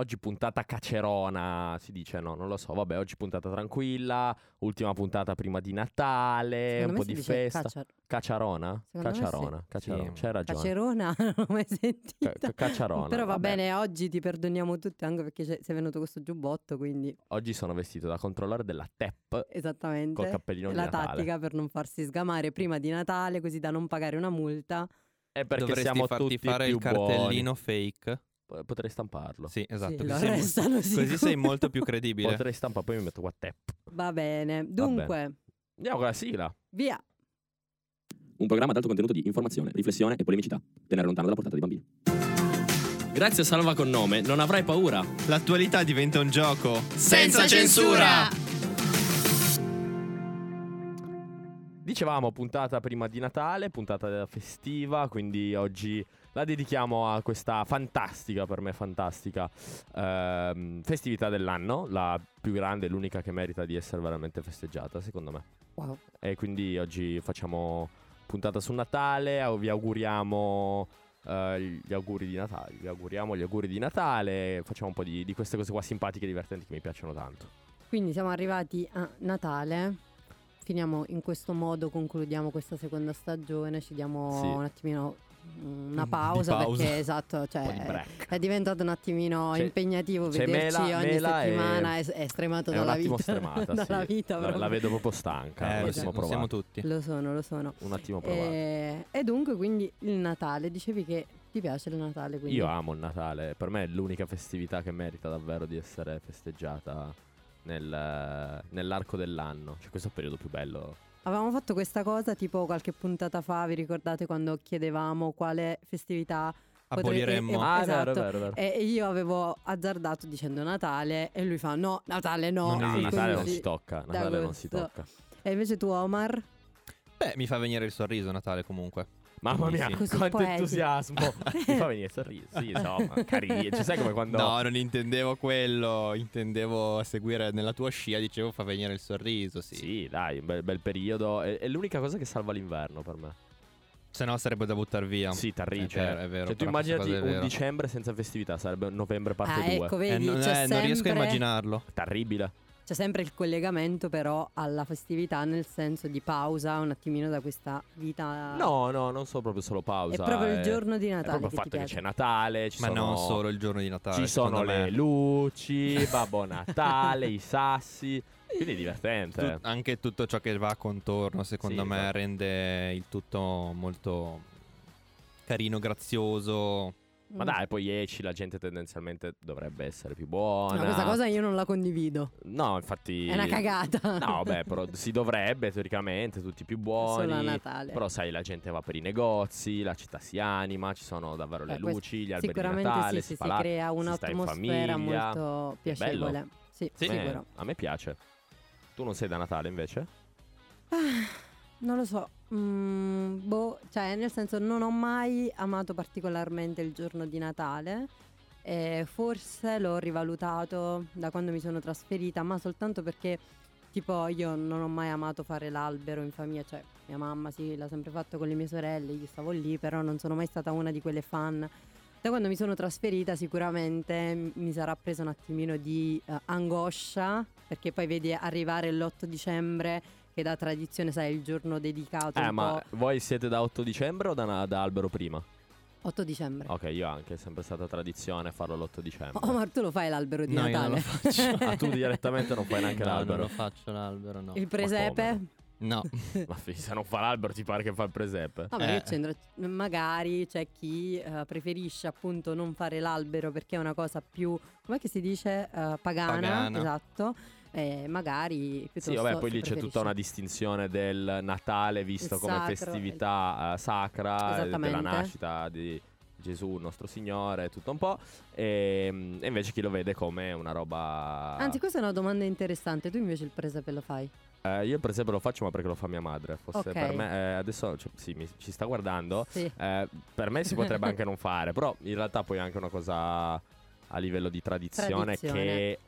Oggi puntata cacerona, si dice no, non lo so. Vabbè, oggi puntata tranquilla, ultima puntata prima di Natale, Secondo un me po' si di dice festa. caccia- Caciarona? Secondo me sì. Caciarona, Caciarona. Sì. C'hai ragione. Cacerona, non l'ho mai sentita. Ca- ca- Cacciarona. Però va vabbè. bene, oggi ti perdoniamo tutti anche perché sei venuto questo giubbotto, quindi Oggi sono vestito da controllore della TEP esattamente. col cappellino di la tattica per non farsi sgamare prima di Natale, così da non pagare una multa. È perché Dovresti siamo farti tutti fare più il cartellino buoni. fake. Po- Potrei stamparlo. Sì, esatto. Sì, così, restano così sei molto più credibile. Potrei stampare, poi mi metto qua TEP. Va bene. Dunque, Andiamo con la sigla. via. Un programma ad alto contenuto di informazione, riflessione e polemicità. Tenere lontano dalla portata dei bambini. Grazie a Salva con nome, non avrai paura. L'attualità diventa un gioco. Senza censura! Dicevamo puntata prima di Natale, puntata festiva, quindi oggi la dedichiamo a questa fantastica, per me fantastica, ehm, festività dell'anno, la più grande, l'unica che merita di essere veramente festeggiata, secondo me. Wow. E quindi oggi facciamo puntata su Natale, vi auguriamo eh, gli auguri di Natale, vi auguriamo gli auguri di Natale, facciamo un po' di, di queste cose qua simpatiche e divertenti che mi piacciono tanto. Quindi siamo arrivati a Natale. Finiamo in questo modo, concludiamo questa seconda stagione, ci diamo Sì. un attimino una pausa, pausa. perché esatto, cioè è diventato un attimino C'è- impegnativo c'è vederci Mela- ogni Mela è- settimana, è, è stremato È dalla vita. stremata, dalla sì. vita La- la vedo proprio stanca, Eh, un lo, siamo, siamo tutti. Lo sono, lo sono. Un attimo provato. E, e dunque quindi il Natale, dicevi che ti piace il Natale quindi Io amo il Natale, per me è l'unica festività che merita davvero di essere festeggiata nel- nell'arco dell'anno. C'è questo periodo più bello. Avevamo fatto questa cosa tipo qualche puntata fa, vi ricordate quando chiedevamo quale festività Aboliremmo. eh, eh, Ah, esatto. vero, vero, vero. E io avevo azzardato dicendo Natale e lui fa no, Natale no. Non No, esiste. Natale non si tocca, Natale non si tocca. E invece tu Omar? Beh, mi fa venire il sorriso Natale comunque. Mamma mia, sì. Così quanto poetico. entusiasmo. Mi fa venire il sorriso. Sì, insomma, carino. Ci sai come quando... No, non intendevo quello, intendevo seguire nella tua scia, dicevo fa venire il sorriso, sì. Sì, dai, un bel, bel periodo. È, è l'unica cosa che salva l'inverno per me. Se no sarebbe da buttare via. Sì, t'arrivi. È cioè- vero, è vero, Cioè, tu immaginati un dicembre senza festività, sarebbe novembre parte ah, 2. ecco, Eh, vedi, non, c'è, eh, non riesco a immaginarlo. Terribile. C'è sempre il collegamento però alla festività nel senso di pausa un attimino da questa vita. No, no, non so proprio solo pausa. È proprio il è- giorno di È Natale. proprio il che fatto ti che piace. c'è Natale, ci Ma sono, non solo il giorno di Natale. ci sono secondo le me. luci, Babbo Natale, i sassi. Quindi è divertente. Tut- anche tutto ciò che va contorno, secondo Sì, me, esatto. rende il tutto molto carino, grazioso. Ma dai, poi esci, la gente tendenzialmente dovrebbe essere più buona. No, questa cosa io non la condivido. No, infatti. È una cagata. No, beh, però si dovrebbe teoricamente, tutti più buoni. Solo a Natale. Però sai, la gente va per i negozi, la città si anima, ci sono davvero le Beh, questo luci, gli alberi di Natale, sì, si crea si sta in un'atmosfera molto piacevole. Sì, Sì. Sicuro. a me piace. Tu non sei da Natale invece? Non lo so, mm, boh, cioè nel senso non ho mai amato particolarmente il giorno di Natale. E forse l'ho rivalutato da quando mi sono trasferita, ma soltanto perché tipo io non ho mai amato fare l'albero in famiglia, cioè mia mamma sì, l'ha sempre fatto con le mie sorelle, io stavo lì, però non sono mai stata una di quelle fan. Da quando mi sono trasferita sicuramente mi sarà presa un attimino di eh, angoscia, perché poi vedi arrivare l'8 dicembre che da tradizione sai il giorno dedicato Eh, un ma po'. voi siete da 8 dicembre o da, na- da albero prima? 8 dicembre. Ok, io anche, è sempre stata tradizione farlo l'8 dicembre. Oh, ma tu lo fai l'albero di No, io non Natale? lo faccio. Ah, tu direttamente non fai neanche no, l'albero. non lo faccio l'albero, no. Il presepe? come No. Ma se non fa l'albero ti pare che fa il presepe? No, ma Eh. c'entra? Magari c'è chi eh, preferisce appunto non fare l'albero perché è una cosa più, com'è che si dice? Eh, pagana, Pagana. esatto. E magari piuttosto Sì, vabbè, poi lì c'è tutta una distinzione del Natale visto Il come sacro, festività eh, sacra, eh, della nascita di Gesù, il nostro Signore, tutto un po'. E, e invece chi lo vede come una roba... Anzi, questa è una domanda interessante. Tu invece il presepe lo fai? Eh, io per esempio lo faccio ma perché lo fa mia madre. Fosse Ok. per me, eh, adesso cioè, sì, mi- ci sta guardando. Sì. Eh, per me si potrebbe anche non fare, però in realtà poi è anche una cosa a livello di tradizione, Tradizione. che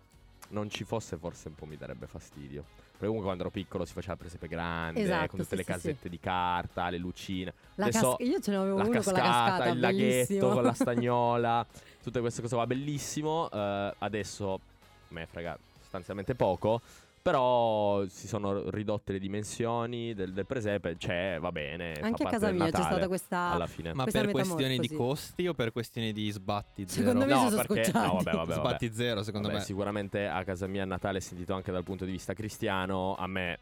non ci fosse forse un po' mi darebbe fastidio. Perché comunque quando ero piccolo si faceva il presepe grande, Esatto, con tutte sì, le sì, casette di carta, le lucine. La casca- io ce ne avevo la uno cascata, con la cascata, il laghetto con la stagnola, tutte queste cose qua, bellissimo. Eh, adesso me frega sostanzialmente poco. Però si sono ridotte le dimensioni del, del presepe, c'è, va bene. fa Anche a parte casa mia c'è Natale, stata questa Alla fine. Ma Questa per questioni di costi o per questioni di sbatti zero? Secondo me no, sono perché, scocciati. no, vabbè, vabbè, vabbè. Sbatti zero, secondo Vabbè, me. Sicuramente a casa mia a Natale è sentito anche dal punto di vista cristiano, a me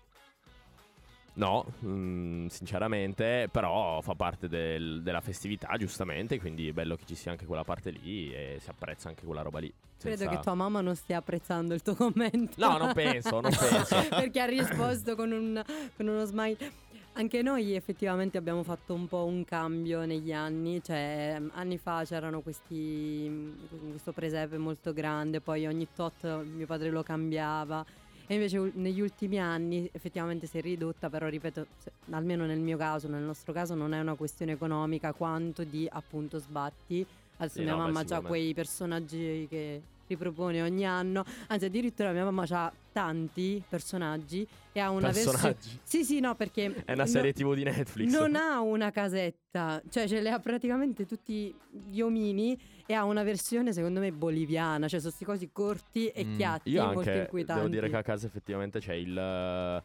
no, mm, sinceramente, però fa parte del- della festività, giustamente, quindi è bello che ci sia anche quella parte lì e si apprezza anche quella roba lì. Credo senza- che tua mamma non stia apprezzando il tuo commento. No, non penso, non penso. Perché ha risposto con, un- con uno smile. Anche noi effettivamente abbiamo fatto un po' un cambio negli anni, cioè anni fa c'erano questi, questo presepe molto grande, poi ogni tot mio padre lo cambiava e invece u- negli ultimi anni effettivamente si è ridotta, però ripeto, se- almeno nel mio caso, nel nostro caso non è una questione economica quanto di appunto sbatti. Adesso Sì, mia no, mamma ha sicuramente. quei personaggi che ripropone ogni anno, anzi addirittura mia mamma ha tanti personaggi e ha una versione... Sì, sì, no, perché... È una no- serie TV di Netflix. non ha una casetta, cioè ce le ha praticamente tutti gli omini e ha una versione secondo me boliviana, cioè sono questi cosi corti e Mm. chiatti Io molto anche inquietanti. devo dire che a casa effettivamente c'è il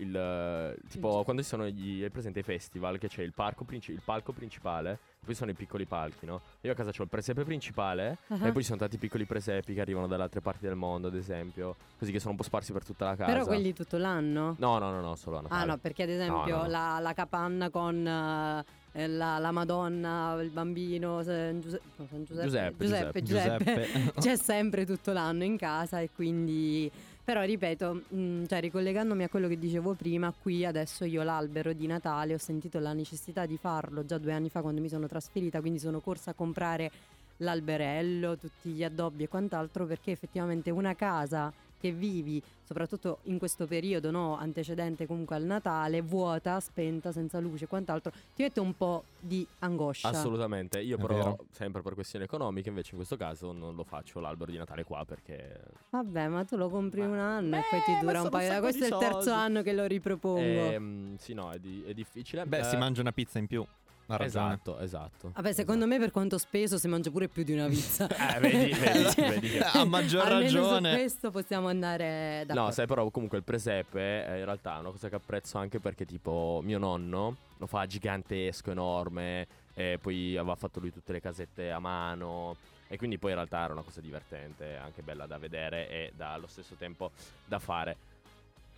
il tipo quando ci sono gli è presente i festival che c'è il parco princi- il palco principale poi sono i piccoli palchi, no? Io a casa ho il presepe principale Ah. e poi ci sono tanti piccoli presepi che arrivano dalle altre parti del mondo, ad esempio, così che sono un po' sparsi per tutta la casa. Però quelli tutto l'anno? No, no, no, no, solo Natale. Ah no, perché ad esempio No, no. La, la capanna con eh, la, la Madonna, il bambino, San Giuseppe, no, San Giuseppe, Giuseppe, Giuseppe, Giuseppe. c'è sempre tutto l'anno in casa e quindi... Però ripeto, mh, cioè ricollegandomi a quello che dicevo prima, qui adesso io l'albero di Natale ho sentito la necessità di farlo già due anni fa quando mi sono trasferita, quindi sono corsa a comprare l'alberello, tutti gli addobbi e quant'altro perché effettivamente una casa che vivi, soprattutto in questo periodo no, antecedente comunque al Natale, vuota, spenta, senza luce e quant'altro, ti mette un po' di angoscia. Assolutamente, io È però vero. sempre per questioni economiche invece in questo caso non lo faccio l'albero di Natale qua perché Vabbè, ma tu lo compri un anno e Beh, poi ti ma dura un paio un di Questo è il terzo soldi. anno che lo ripropongo. Ehm, sì, no, è, di- è difficile. Beh, si Eh, mangia una pizza in più. Esatto, esatto. Vabbè, secondo me per quanto speso si mangia pure più di una pizza. Eh, vedi, vedi, Cioè, vedi che- Ha maggior ragione. su questo possiamo andare d'accordo. No, sai però comunque il presepe eh, in realtà è una cosa che apprezzo anche perché tipo mio nonno lo fa gigantesco, enorme, e poi aveva fatto lui tutte le casette a mano e quindi poi in realtà era una cosa divertente, anche bella da vedere e da, allo stesso tempo da fare.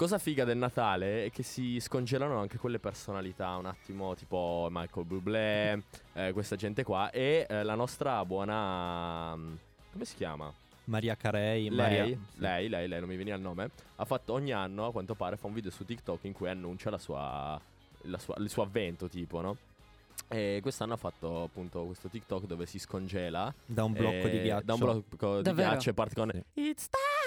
Cosa figa del Natale è che si scongelano anche quelle personalità, un attimo tipo Michael Bublé, eh, questa gente qua e eh, la nostra buona... mm, come si chiama? Maria Carey. Lei, Maria... lei, lei, lei, non mi veniva il nome. Ha fatto ogni anno, a quanto pare, fa un video su TikTok in cui annuncia la sua, la sua- il suo avvento, tipo, no? E quest'anno ha fatto appunto questo TikTok dove si scongela. Da un blocco di ghiaccio. Da un blocco di Davvero? ghiaccio e parte con Sì. It's time!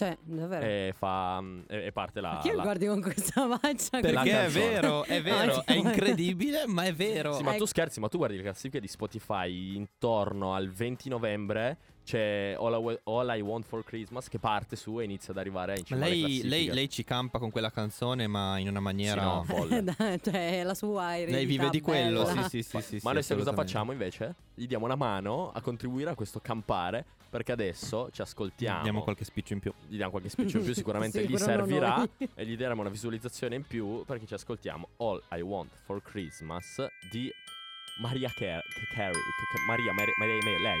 Cioè, davvero. E fa. E, e parte la. Perché mi la- guardi con questa faccia? Perché è vero, è vero, è incredibile, ma è vero. Sì, ma tu Ecco. scherzi, ma tu guardi le classifiche di Spotify intorno al 20 novembre. C'è All I, Wa- All I Want for Christmas che parte su e inizia ad arrivare in Ma cima alle lei, lei, lei ci campa con quella canzone, ma in una maniera. Sì, no, folle. cioè, la sua eredità lei vive di quello, sì, sì, sì. sì, Ma sì, noi sai cosa facciamo invece? Gli diamo una mano a contribuire a questo campare perché adesso ci ascoltiamo. Diamo qualche spiccio in più. Gli diamo qualche spiccio in più, sicuramente gli servirà e gli daremo una visualizzazione in più perché ci ascoltiamo All I Want for Christmas di Maria Carey. Maria, Maria, Maria- lei.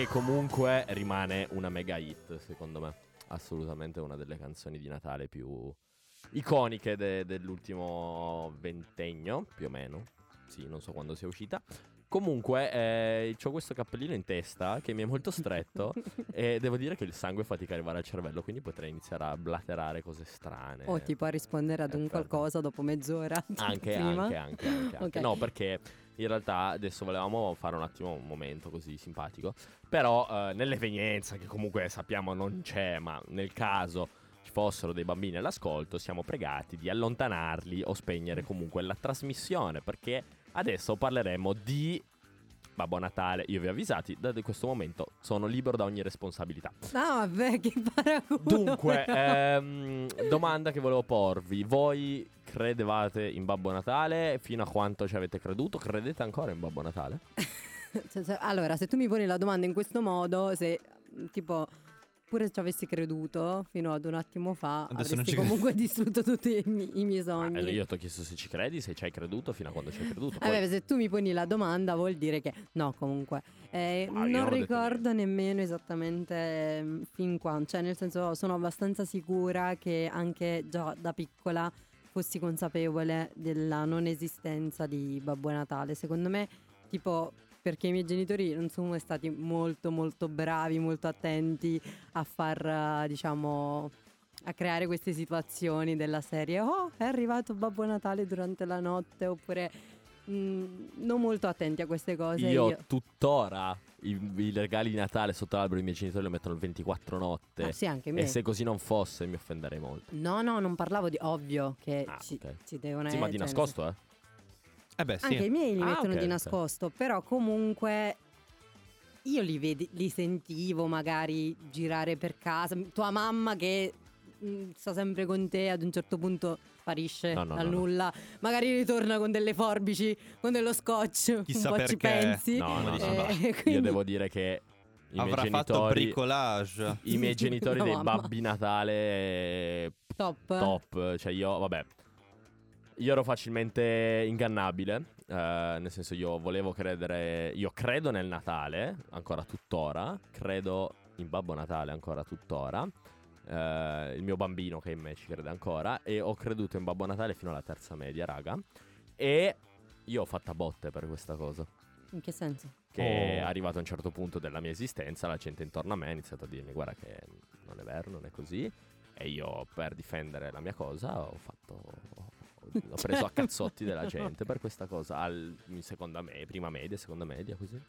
Che comunque rimane una mega hit, secondo me. Assolutamente una delle canzoni di Natale più iconiche de- dell'ultimo ventennio, più o meno. Sì, non so quando sia uscita. Comunque, eh, ho questo cappellino in testa che mi è molto stretto e devo dire che il sangue fatica ad arrivare al cervello, quindi potrei iniziare a blaterare cose strane. O tipo a rispondere ad un qualcosa dopo mezz'ora. Anche, prima. anche, anche, anche, anche. Ok. No, perché in realtà adesso volevamo fare un attimo un momento così simpatico. Però eh, nell'evenienza, che comunque sappiamo non c'è, ma nel caso ci fossero dei bambini all'ascolto, siamo pregati di allontanarli o spegnere comunque la trasmissione. Perché adesso parleremo di Babbo Natale. Io vi ho avvisati, da questo momento sono libero da ogni responsabilità. Ah, vabbè, che paraculo. Dunque, ehm, domanda che volevo porvi. Voi credevate in Babbo Natale? Fino a quanto ci avete creduto? Credete ancora in Babbo Natale? Cioè, cioè, allora, se tu mi poni la domanda in questo modo, se mh, tipo pure ci avessi creduto fino ad un attimo fa, Adesso avresti ci credi. comunque distrutto tutti i, mi- i miei Ah, sogni. eh, io ti ho chiesto se ci credi, se ci hai creduto, fino a quando ci hai creduto. Poi- Vabbè, se tu mi poni la domanda vuol dire che no, comunque. Eh, Ah, non ricordo nemmeno esattamente ehm, fin quando, cioè nel senso sono abbastanza sicura che anche già da piccola fossi consapevole della non esistenza di Babbo Natale. Secondo me, tipo, perché i miei genitori non sono stati molto molto bravi, molto attenti a far, diciamo, a creare queste situazioni della serie. Oh, è arrivato Babbo Natale durante la notte oppure mm, non molto attenti a queste cose. io tuttora i, i regali di Natale sotto l'albero i miei genitori lo mettono il 24 notte. Ah, sì, anche i e se così non fosse mi offenderei molto. No, no, non parlavo di ovvio che Ah, ci, ok. ci devono Sì, ma di nascosto, eh? Eh beh, sì. Anche i miei li Ah, mettono ok, di nascosto, però comunque io li, vedi, li sentivo magari girare per casa. Tua mamma che mm, sta sempre con te, ad un certo punto sparisce No, no, dal no, no. nulla. Magari ritorna con delle forbici, con dello scotch. Chissà un po' ci perché. pensi. No, no, no, Eh, no. Eh, Io quindi- devo dire che i miei Avrà fatto genitori... bricolage. I miei genitori dei mamma. babbi Natale eh, Top. top, cioè io, vabbè, io ero facilmente ingannabile, eh, nel senso io volevo credere, io credo nel Natale, ancora tuttora, credo in Babbo Natale ancora tuttora, eh, il mio bambino che in me ci crede ancora, e ho creduto in Babbo Natale fino alla terza media, raga, e io ho fatto a botte per questa cosa. In che senso? Che Oh. è arrivato a un certo punto della mia esistenza, la gente intorno a me ha iniziato a dirmi guarda che non è vero, non è così. E io per difendere la mia cosa ho fatto... Ho preso a cazzotti della gente per questa cosa, al, in seconda me, prima media, seconda media, così.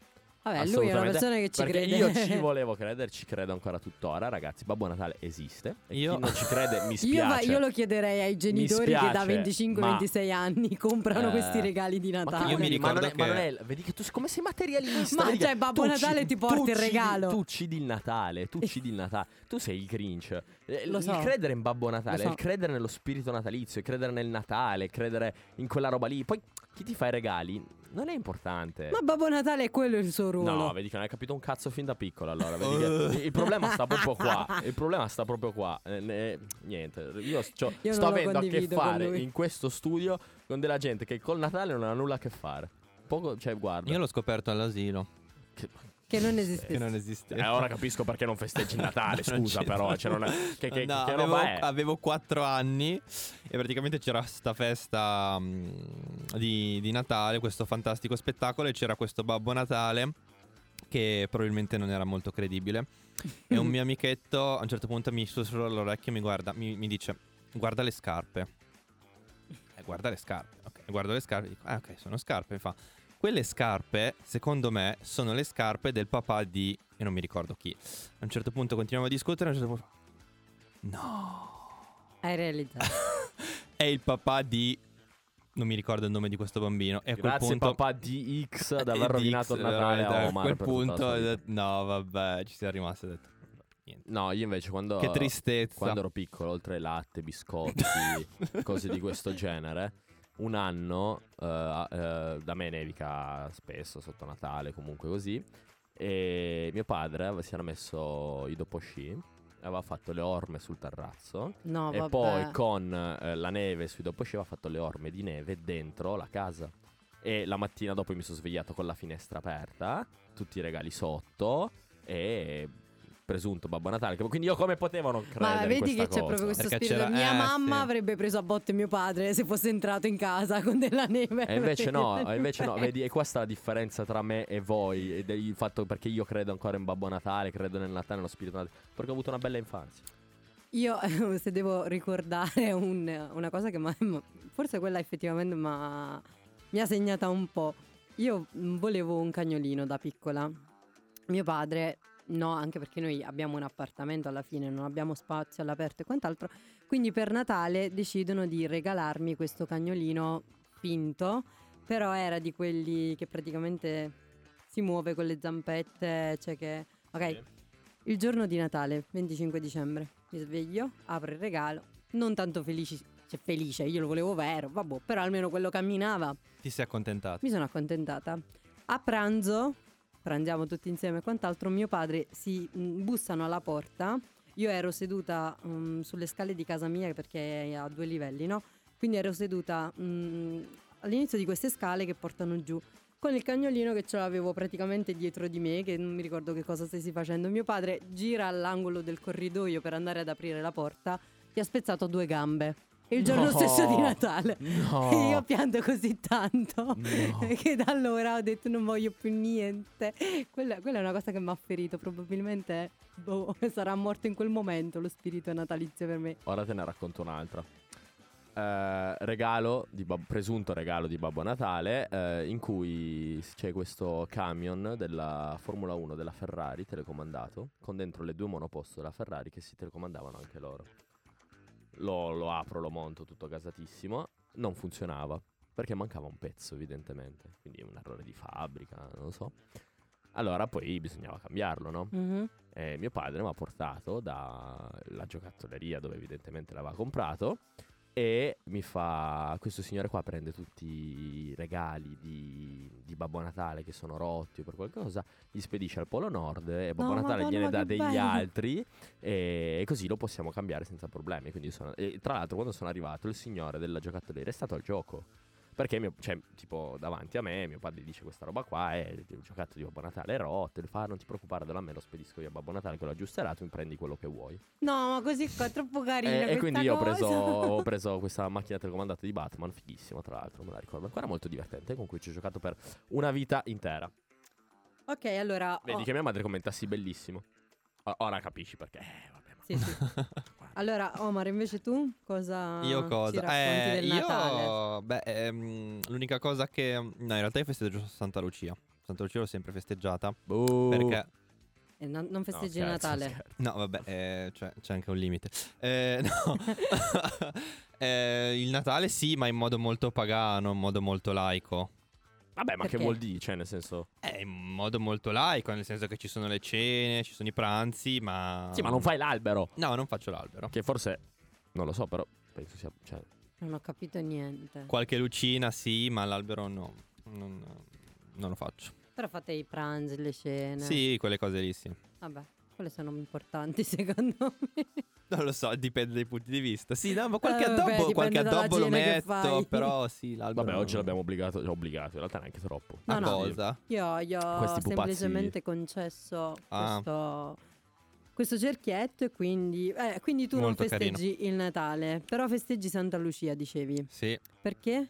Vabbè, lui è una Assolutamente, persona che ci perché crede. io ci volevo credere, ci credo ancora tuttora, ragazzi. Babbo Natale esiste. E Io- chi non ci crede mi Io, spiace. va- io lo chiederei ai genitori che da spiace, 25-26 anni comprano eh, questi regali di Ma Natale. io mi quindi, ma non ricordo è, ma che- non è- vedi che tu come sei materialista. Ma che cioè, Babbo Natale ci- ti porta il regalo. Tu cidi il Natale, tu cidi il Natale. Tu sei il Grinch. Eh, Lo il so. credere in Babbo Natale, so. il credere nello spirito natalizio, il credere nel Natale, credere in quella roba lì. Poi chi ti fa i regali non è importante. Ma Babbo Natale è quello il suo ruolo. No, vedi che non hai capito un cazzo fin da piccolo. Allora, vedi che il problema sta proprio qua. Il problema sta proprio qua. Eh, ne- niente, io, c'ho- Io sto avendo a che fare in questo studio con della gente che col Natale non ha nulla a che fare. Poco, cioè, guarda. Io l'ho scoperto all'asilo. Che, Che non esiste. Che non esiste. eh, ora capisco perché non festeggi il Natale. Scusa, però. Cioè, non è- che, che, No, che avevo, avevo 4 anni e praticamente c'era sta festa mm, di, di Natale, questo fantastico spettacolo e c'era questo Babbo Natale che probabilmente non era molto credibile e un mio amichetto a un certo punto mi sussurra all'orecchio e mi guarda, mi, mi dice guarda le scarpe. Eh, guarda le scarpe. Ok, guardo le scarpe e dico, ah ok, sono scarpe. Mi fa, quelle scarpe, secondo me, sono le scarpe del papà di... E non mi ricordo chi. A un certo punto continuiamo a discutere, a un certo punto... No. Hai realizzato. È il papà di... Non mi ricordo il nome di questo bambino. E a quel Grazie, punto... papà di X, ad aver rovinato il Natale a A Omar. quel tutta la punto... no, vabbè, ci siamo rimasti. Ho detto, niente. No, io invece quando. Che tristezza. Quando ero piccolo, oltre ai latte, biscotti, cose di questo genere, un anno eh, eh, da me nevica spesso sotto Natale, comunque così. E mio padre si era messo i dopo sci, aveva fatto le orme sul terrazzo. No, e vabbè. poi con eh, la neve sui dopo sci aveva fatto le orme di neve dentro la casa. E la mattina dopo mi sono svegliato con la finestra aperta, tutti i regali sotto. e presunto Babbo Natale. Quindi io come potevo non credere Ma vedi questa che c'è cosa? proprio questo Perché spirito. Mia eh, mamma sì. avrebbe preso a botte mio padre se fosse entrato in casa con della neve. E invece no, e invece no, vedi, e qua sta la differenza tra me e voi, ed è il fatto perché io credo ancora in Babbo Natale, credo nel Natale, nello spirito Natale, perché ho avuto una bella infanzia. Io, se devo ricordare un- una cosa che m'ha- m- forse quella effettivamente m'ha- mi ha segnata un po'. Io volevo un cagnolino da piccola. Mio padre, no, anche perché noi abbiamo un appartamento alla fine, non abbiamo spazio all'aperto e quant'altro. Quindi per Natale decidono di regalarmi questo cagnolino finto, però era di quelli che praticamente si muove con le zampette, cioè che... Ok, il giorno di Natale, 25 dicembre, mi sveglio, apro il regalo, non tanto felice, cioè felice, io lo volevo vero, vabbè, però almeno quello camminava, Ti sei accontentato. mi sono accontentata. A pranzo, pranziamo tutti insieme e quant'altro, mio padre si mh, bussano alla porta, io ero seduta mh, sulle scale di casa mia perché è a due livelli, no? Quindi ero seduta mh, all'inizio di queste scale che portano giù con il cagnolino che ce l'avevo praticamente dietro di me, che non mi ricordo che cosa stessi facendo. Mio padre gira all'angolo del corridoio per andare ad aprire la porta, gli ha spezzato due gambe. Il giorno No. stesso di Natale. No. E io pianto così tanto No. che da allora ho detto non voglio più niente. Quella, quella è una cosa che mi ha ferito. Probabilmente boh, sarà morto in quel momento lo spirito natalizio per me. Ora te ne racconto un'altra. Eh, regalo, Bab- presunto regalo di Babbo Natale, eh, in cui c'è questo camion della Formula 1 della Ferrari telecomandato, con dentro le due monoposto della Ferrari che si telecomandavano anche loro. Lo, lo apro, lo monto tutto gasatissimo, non funzionava, perché mancava un pezzo evidentemente, quindi un errore di fabbrica, non lo so. Allora poi bisognava cambiarlo, no? Mhm. E mio padre mi ha portato dalla giocattolleria dove evidentemente l'aveva comprato e mi fa questo signore qua prende tutti i regali di, di Babbo Natale che sono rotti o per qualcosa gli spedisce al Polo Nord e Babbo No, Natale Madonna, gliene dà degli bello. altri e, e così lo possiamo cambiare senza problemi Quindi sono- tra l'altro quando sono arrivato il signore della giocattolleria è stato al gioco perché mio- cioè, tipo davanti a me mio padre dice questa roba qua è il giocattolo di Babbo Natale è rotto e fa "Ah, non ti preoccupare della me lo spedisco io a Babbo Natale che lo aggiusterà tu mi prendi quello che vuoi No, ma così qua è troppo carina. e, e questa quindi io ho preso, ho preso questa macchina telecomandata di Batman fighissima tra l'altro me la ricordo ancora molto divertente con cui ci ho giocato per una vita intera Ok, allora. vedi oh, che mia madre commenta sì bellissimo O- ora capisci perché eh, vabbè, ma- sì, sì. Allora, Omar, invece tu cosa Io cosa? Eh, del Natale? io, beh, ehm, l'unica cosa che... No, in realtà io festeggio Santa Lucia. Santa Lucia l'ho sempre festeggiata. Boh. Perché... Eh, non, non No, festeggi il scherzo, Natale? scherzo. No, vabbè, eh, cioè, c'è anche un limite. Eh, no. Eh, il Natale sì, ma in modo molto pagano, in modo molto laico. Vabbè ma che Perché? vuol dire cioè nel senso Eh, in modo molto laico, nel senso che ci sono le cene, ci sono i pranzi, ma... sì ma non fai l'albero No, non faccio l'albero. che forse non lo so però penso sia cioè, Non ho capito niente. Qualche lucina sì, ma l'albero no. Non, non lo faccio. Però fate i pranzi, le cene. Sì, quelle cose lì sì. Vabbè, quelle sono importanti secondo me. Non lo so, dipende dai punti di vista. Sì, no, ma qualche Eh, vabbè, addobbo, qualche addobbo lo metto, però sì, l'albero vabbè oggi l'abbiamo obbligato cioè, obbligato in realtà neanche troppo A No, no. cosa? Io gli ho semplicemente concesso Ah. questo, questo cerchietto e quindi... eh, quindi tu Molto non festeggi il Natale, però festeggi Santa Lucia, dicevi. Sì, Perché?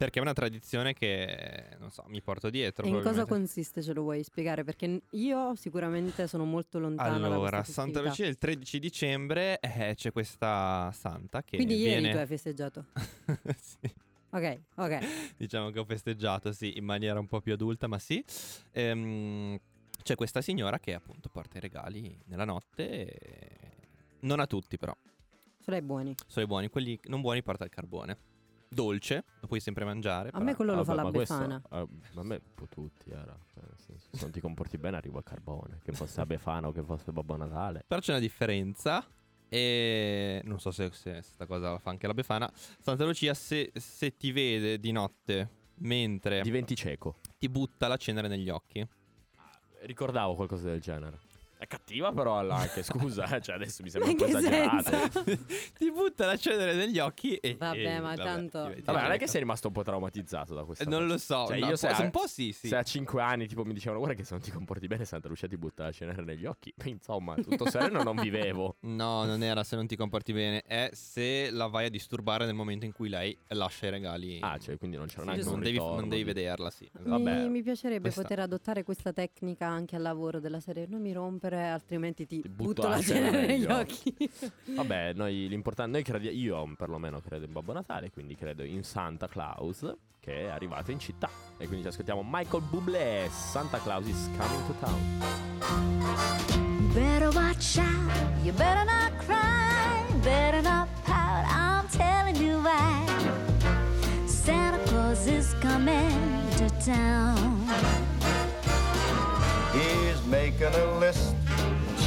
Perché è una tradizione che, non so, mi porto dietro. E in cosa consiste, ce lo vuoi spiegare? Perché io sicuramente sono molto lontana da Allora, Santa. Lucia il 13 dicembre eh, c'è questa santa che Quindi ieri viene... tu hai festeggiato. Sì. Ok, ok. diciamo che ho festeggiato, sì, in maniera un po' più adulta, ma sì. Ehm, c'è questa signora che appunto porta i regali nella notte. e- Non a tutti, però. Solo ai buoni. Sono i buoni, quelli non buoni porta il carbone. Dolce, lo puoi sempre mangiare. A però- me quello lo fa Vabbè, la ma questo- Befana. eh, ma a me un po' tutti era cioè, senso, se non ti comporti bene arriva il carbone che fosse la Befana o che fosse Babbo Natale Però c'è una differenza. E non so se, se sta cosa la fa anche la Befana. Santa Lucia, se, se ti vede di notte mentre diventi cieco ti butta la cenere negli occhi. ricordavo qualcosa del genere È cattiva però alla- anche, scusa, eh, cioè adesso mi sembra un po' senso? Ti butta la cenere negli occhi e... Vabbè, e- ma tanto- diventi- Vabbè, non è che sei rimasto un po' traumatizzato da questa Eh, Non cosa. lo so, Cioè, no, io se a- un po' sì, sì. Se a 5 anni tipo mi dicevano guarda che se non ti comporti bene Santa Lucia ti butta la cenere negli occhi. Insomma, tutto sereno non vivevo. No, non era se non ti comporti bene, è se la vai a disturbare nel momento in cui lei lascia i regali. Ah, cioè, quindi non c'era Sì, neanche un non, devi, ritorno non devi vederla, sì. Vabbè, mi, mi piacerebbe questa- poter adottare questa tecnica anche al lavoro della serie. Non mi rompere, altrimenti ti, Ti butto butto la cenere negli occhi. Vabbè, noi l'importante, noi crediamo, io perlomeno credo in Babbo Natale, quindi credo in Santa Claus che è arrivato in città. E quindi ci ascoltiamo Michael Bublé, Santa Claus is coming to town. Better watch out. You better not cry. Better not pout. I'm telling you why. Santa Claus is coming to town. He's making a list,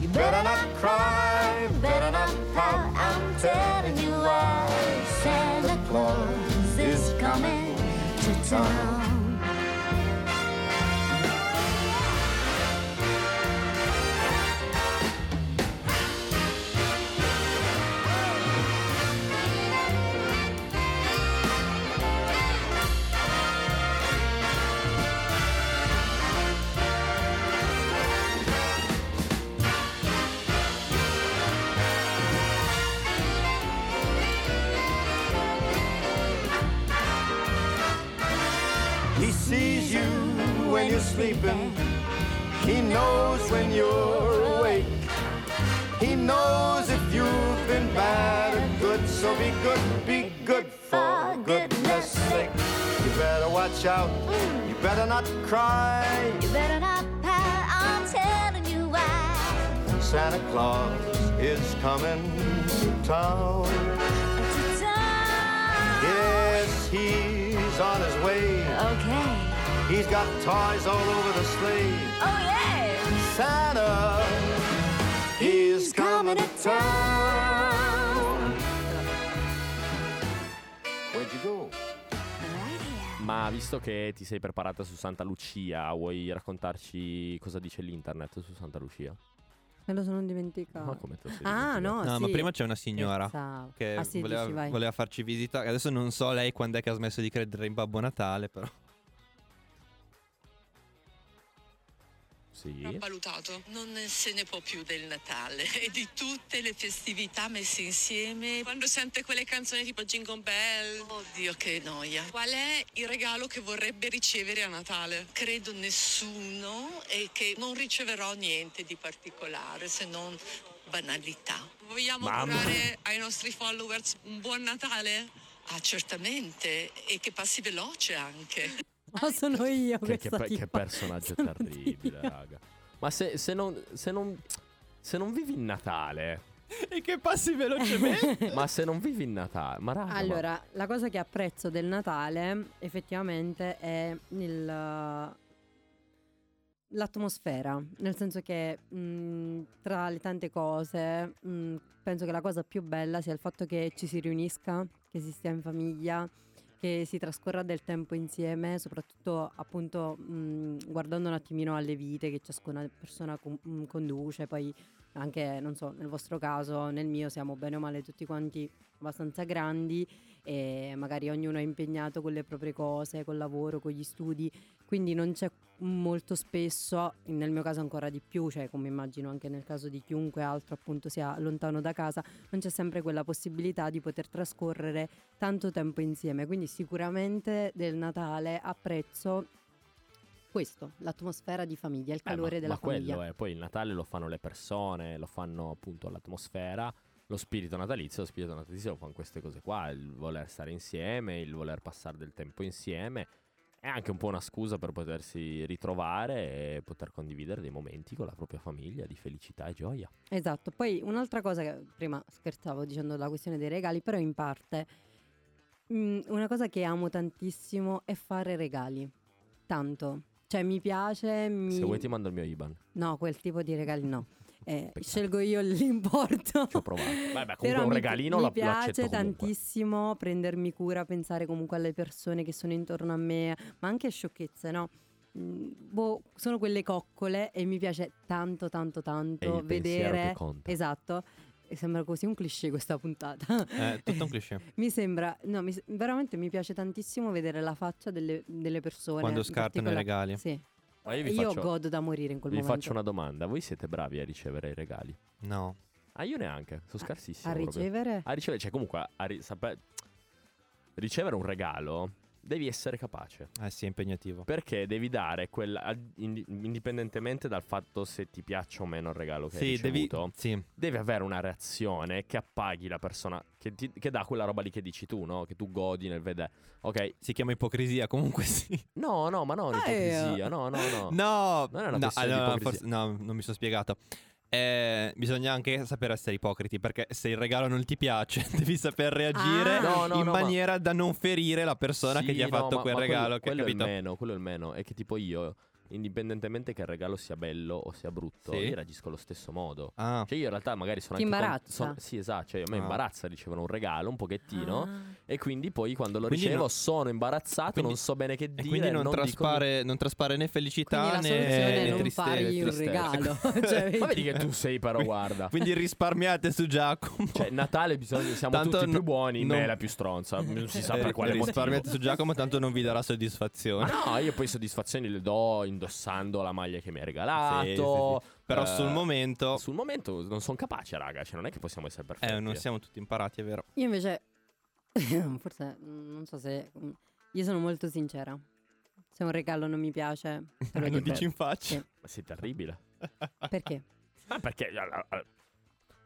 You better not cry, better not pout. I'm telling you why. Santa Claus is coming to town. You're sleeping. He knows when you're awake. He knows if you've been bad or good, so be good, be good for goodness sake. You better watch out, you better not cry. You better not pout. I'm telling you why. Santa Claus is coming to town. To town. Yes, he's on his way. Okay. He's got toys all over the sleigh. Oh yeah. Santa is coming to town. Where'd you go? Right here. Ma visto che ti sei preparata su Santa Lucia, vuoi raccontarci cosa dice l'internet su Santa Lucia? Me lo sono dimenticato. Ma come te lo sei Ah, dimenticato? no, No, sì. ma prima c'è una signora Scherzavo. che ah, sì, voleva, dici, voleva farci visita. Adesso non so lei quando è che ha smesso di credere in Babbo Natale, però. Sì. Ha valutato, non se ne può più del Natale e di tutte le festività messe insieme. Quando sente quelle canzoni tipo Jingle Bell, oddio che noia. Qual è il regalo che vorrebbe ricevere a Natale? Credo nessuno e che non riceverò niente di particolare se non banalità. Vogliamo Mamma. augurare ai nostri followers un buon Natale? Ah, certamente, e che passi veloce anche. Ma sono io Che, che che tipa. personaggio Sono terribile, io. raga. Ma se, se non, se, non, se non vivi il Natale, E che passi velocemente. ma se non vivi il Natale, ma raga, ma- Allora, la cosa che apprezzo del Natale effettivamente è il, l'atmosfera, nel senso che mh, tra le tante cose mh, penso che la cosa più bella sia il fatto che ci si riunisca, che si stia in famiglia, che si trascorra del tempo insieme, soprattutto appunto mh, guardando un attimino alle vite che ciascuna persona con- mh, conduce, poi anche, non so, nel vostro caso, nel mio siamo bene o male tutti quanti abbastanza grandi e magari ognuno è impegnato con le proprie cose, col lavoro, con gli studi, quindi non c'è molto spesso, nel mio caso ancora di più, cioè come immagino anche nel caso di chiunque altro appunto sia lontano da casa, non c'è sempre quella possibilità di poter trascorrere tanto tempo insieme, quindi sicuramente del Natale apprezzo questo, l'atmosfera di famiglia, il Eh, ma- calore della ma quello famiglia. è, poi il Natale lo fanno le persone, lo fanno appunto l'atmosfera, lo spirito natalizio, lo spirito natalizio fanno queste cose qua, il voler stare insieme, il voler passare del tempo insieme. è anche un po' una scusa per potersi ritrovare e poter condividere dei momenti con la propria famiglia di felicità e gioia. Esatto, poi un'altra cosa che prima scherzavo dicendo la questione dei regali, però in parte mm, una cosa che amo tantissimo è fare regali. Tanto. Cioè mi piace, mi... Se vuoi ti mando il mio IBAN. No, quel tipo di regali no. Eh, scelgo io l'importo. Ci ho provato. Vabbè, comunque Però un mi- regalino mi, lo accetto piace comunque. tantissimo prendermi cura, pensare comunque alle persone che sono intorno a me, ma anche a sciocchezze, no? Mm, Boh, sono quelle coccole e mi piace tanto, tanto, tanto vedere. Esatto. E sembra così un cliché questa puntata. È tutto un cliché. mi sembra, no, mi- veramente mi piace tantissimo vedere la faccia delle, delle persone. Quando scartano i regali. Sì. Ma io vi io faccio, godo da morire in quel vi momento. faccio una domanda. Voi siete bravi a ricevere i regali? No. Ah, io neanche. Sono A- scarsissimo. A proprio. ricevere? A ricevere, cioè comunque a ri- sape- ricevere un regalo devi essere capace. Eh sì, è impegnativo. Perché devi dare quella indipendentemente dal fatto se ti piace o meno il regalo che hai Sì, devi... ricevuto. Sì. Devi avere una reazione che appaghi la persona che, ti- che dà quella roba lì che dici tu, no? Che tu godi nel vedere. Ok, Si chiama ipocrisia, comunque sì. no, no, ma non Ah, eh. ipocrisia, no, no, no. No, Non è una no, allora, forse- no, non mi sono spiegato. Eh, bisogna anche sapere essere ipocriti perché se il regalo non ti piace devi saper reagire Ah. No, no, in no, ma- maniera da non ferire la persona che Sì, gli ha no, fatto ma- quel ma quello- regalo. che- quello, è il meno, quello è il meno. È che tipo io, indipendentemente che il regalo sia bello o sia brutto, Sì. io reagisco allo stesso modo. Ah, Cioè io in realtà magari sono Ti anche con- imbarazza? sono- sì, esatto, cioè a me Ah. imbarazza ricevere un regalo un pochettino Ah. e quindi poi quando lo Quindi ricevo no- sono imbarazzato, quindi- non so bene che e dire, quindi non, non dico- traspare, non traspare né felicità né, né non tristezza. fargli un regalo. cioè, Ma vedi che tu sei però, guarda. Quindi risparmiate su Giacomo. Cioè, Natale bisogna, siamo Tanto tutti no- più buoni, non- me è la più stronza. Non si sa Eh, per quale motivo. risparmiate su Giacomo, tanto non vi darà soddisfazione. No, io poi soddisfazioni le do indossando la maglia che mi hai regalato. Sì, sì, sì. Però eh, sul momento, Sul momento non sono capace, raga. Cioè, non è che possiamo essere perfetti. eh, non siamo tutti imparati, è vero. Io invece, forse, non so se... Io sono molto sincera. Se un regalo non mi piace, te lo Lo dici in faccia. Sì. Ma sei terribile. Perché? Ma perché? allora, allora,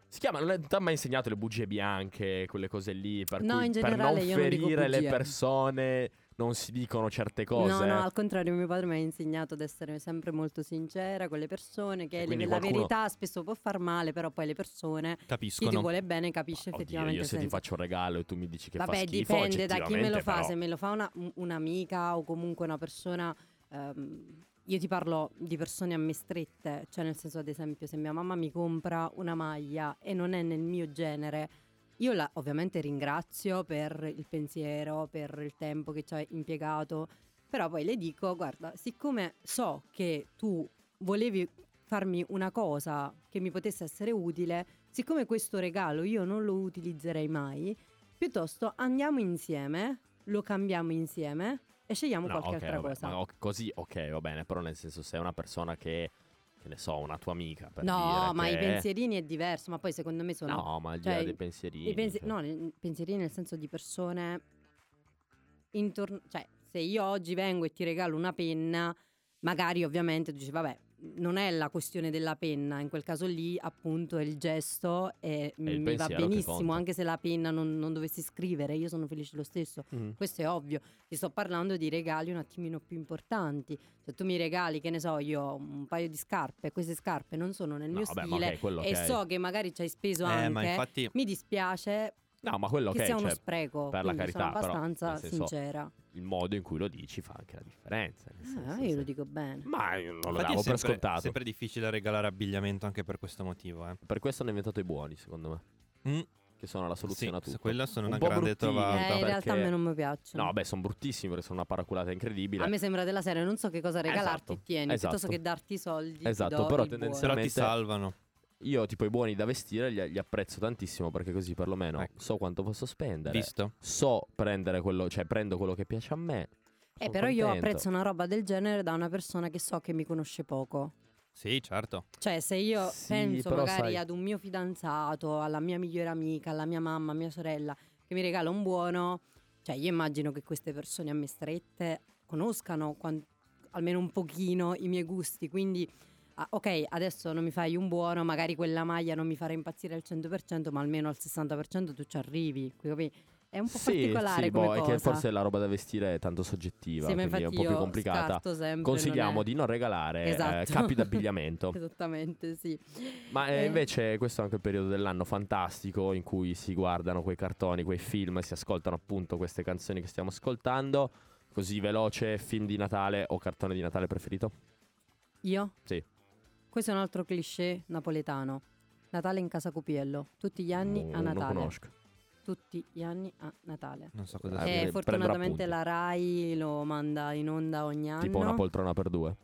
Si chiama, non ti ha mai insegnato le bugie bianche, quelle cose lì, per, No, cui, in per generale non io non dico ferire le persone non si dicono certe cose. No, no, al contrario, mio padre mi ha insegnato ad essere sempre molto sincera con le persone, che le- la verità spesso può far male, però poi le persone, chi ti Capiscono. vuole bene capisce Oddio, effettivamente io se ti senso. faccio un regalo e tu mi dici che Vabbè, fa schifo, dipende da chi me lo fa, però- se me lo fa una- un'amica o comunque una persona... ehm, io ti parlo di persone a me strette, cioè nel senso ad esempio se mia mamma mi compra una maglia e non è nel mio genere, io la ovviamente ringrazio per il pensiero, per il tempo che ci hai impiegato, però poi le dico, guarda, siccome so che tu volevi farmi una cosa che mi potesse essere utile, siccome questo regalo io non lo utilizzerei mai, piuttosto andiamo insieme, lo cambiamo insieme e scegliamo No, qualche ok, altra vabbè, cosa. ma o- così, ok, va bene, però nel senso se è una persona che, che ne so, una tua amica, per No, ma i pensierini è diverso, ma poi secondo me sono... No, ma di cioè, dei pensierini. I pensi- cioè. No, pensierini nel senso di persone intorno... Cioè, se io oggi vengo e ti regalo una penna, magari ovviamente tu dici, vabbè, non è la questione della penna, in quel caso lì appunto è il gesto e il mi va benissimo, anche se la penna non, non dovessi scrivere, io sono felice lo stesso. Mm. Questo è ovvio, ti sto parlando di regali un attimino più importanti. Se tu mi regali, che ne so, io un paio di scarpe, queste scarpe non sono nel No, mio vabbè, stile ok, quello e ok. so che magari ci hai speso Eh, ma anche, infatti mi dispiace No, ma quello che ok, sia uno cioè, spreco. per la carità, sono però, abbastanza nel senso, sincera. il modo in cui lo dici fa anche la differenza. nel senso, Ah, io se- lo dico bene. Ma io non lo Infatti è davo per sempre, scontato. sempre difficile regalare abbigliamento anche per questo motivo. Eh. Per questo hanno inventato i buoni, secondo me. Mm, Che sono la soluzione sì, a tutto. quella sono Un una grande trovata. Eh, in perché- realtà a me non mi piacciono. No, beh, sono bruttissimi perché sono una paraculata incredibile. a me sembra della serie, non so che cosa regalarti, Esatto, tieni, piuttosto esatto. che darti i soldi. Esatto, però buono. Però ti tendenzialmente- salvano. Io, tipo, i buoni da vestire li, li apprezzo tantissimo perché così perlomeno Ecco. so quanto posso spendere. Visto? So prendere quello, cioè prendo quello che piace a me. Eh, però io contento. apprezzo una roba del genere da una persona che so che mi conosce poco. Sì, certo. Cioè, se io Sì, penso magari sai- ad un mio fidanzato, alla mia migliore amica, alla mia mamma, a mia sorella, che mi regala un buono, cioè io immagino che queste persone a me strette conoscano quan- almeno un pochino i miei gusti, quindi ah, ok, adesso non mi fai un buono, magari quella maglia non mi farà impazzire al 100%, ma almeno al 60% tu ci arrivi, capi? è un po' Sì, particolare sì, come boh, è cosa. che forse la roba da vestire è tanto soggettiva, Sì, quindi è un po' più complicata. Consigliamo non è- di non regalare eh, Esatto. capi d'abbigliamento. Esattamente, sì. Ma eh, Eh, invece questo è anche il periodo dell'anno fantastico in cui si guardano quei cartoni, quei film, si ascoltano appunto queste canzoni che stiamo ascoltando. Così veloce, film di Natale o cartone di Natale preferito? Io? Sì. Questo è un altro cliché napoletano. Natale in casa Cupiello, tutti gli anni No, a Non Natale. conosco. Tutti gli anni a Natale. Non so cosa Ah, sia. e prendere fortunatamente la Rai lo manda in onda ogni anno. Tipo una poltrona per due.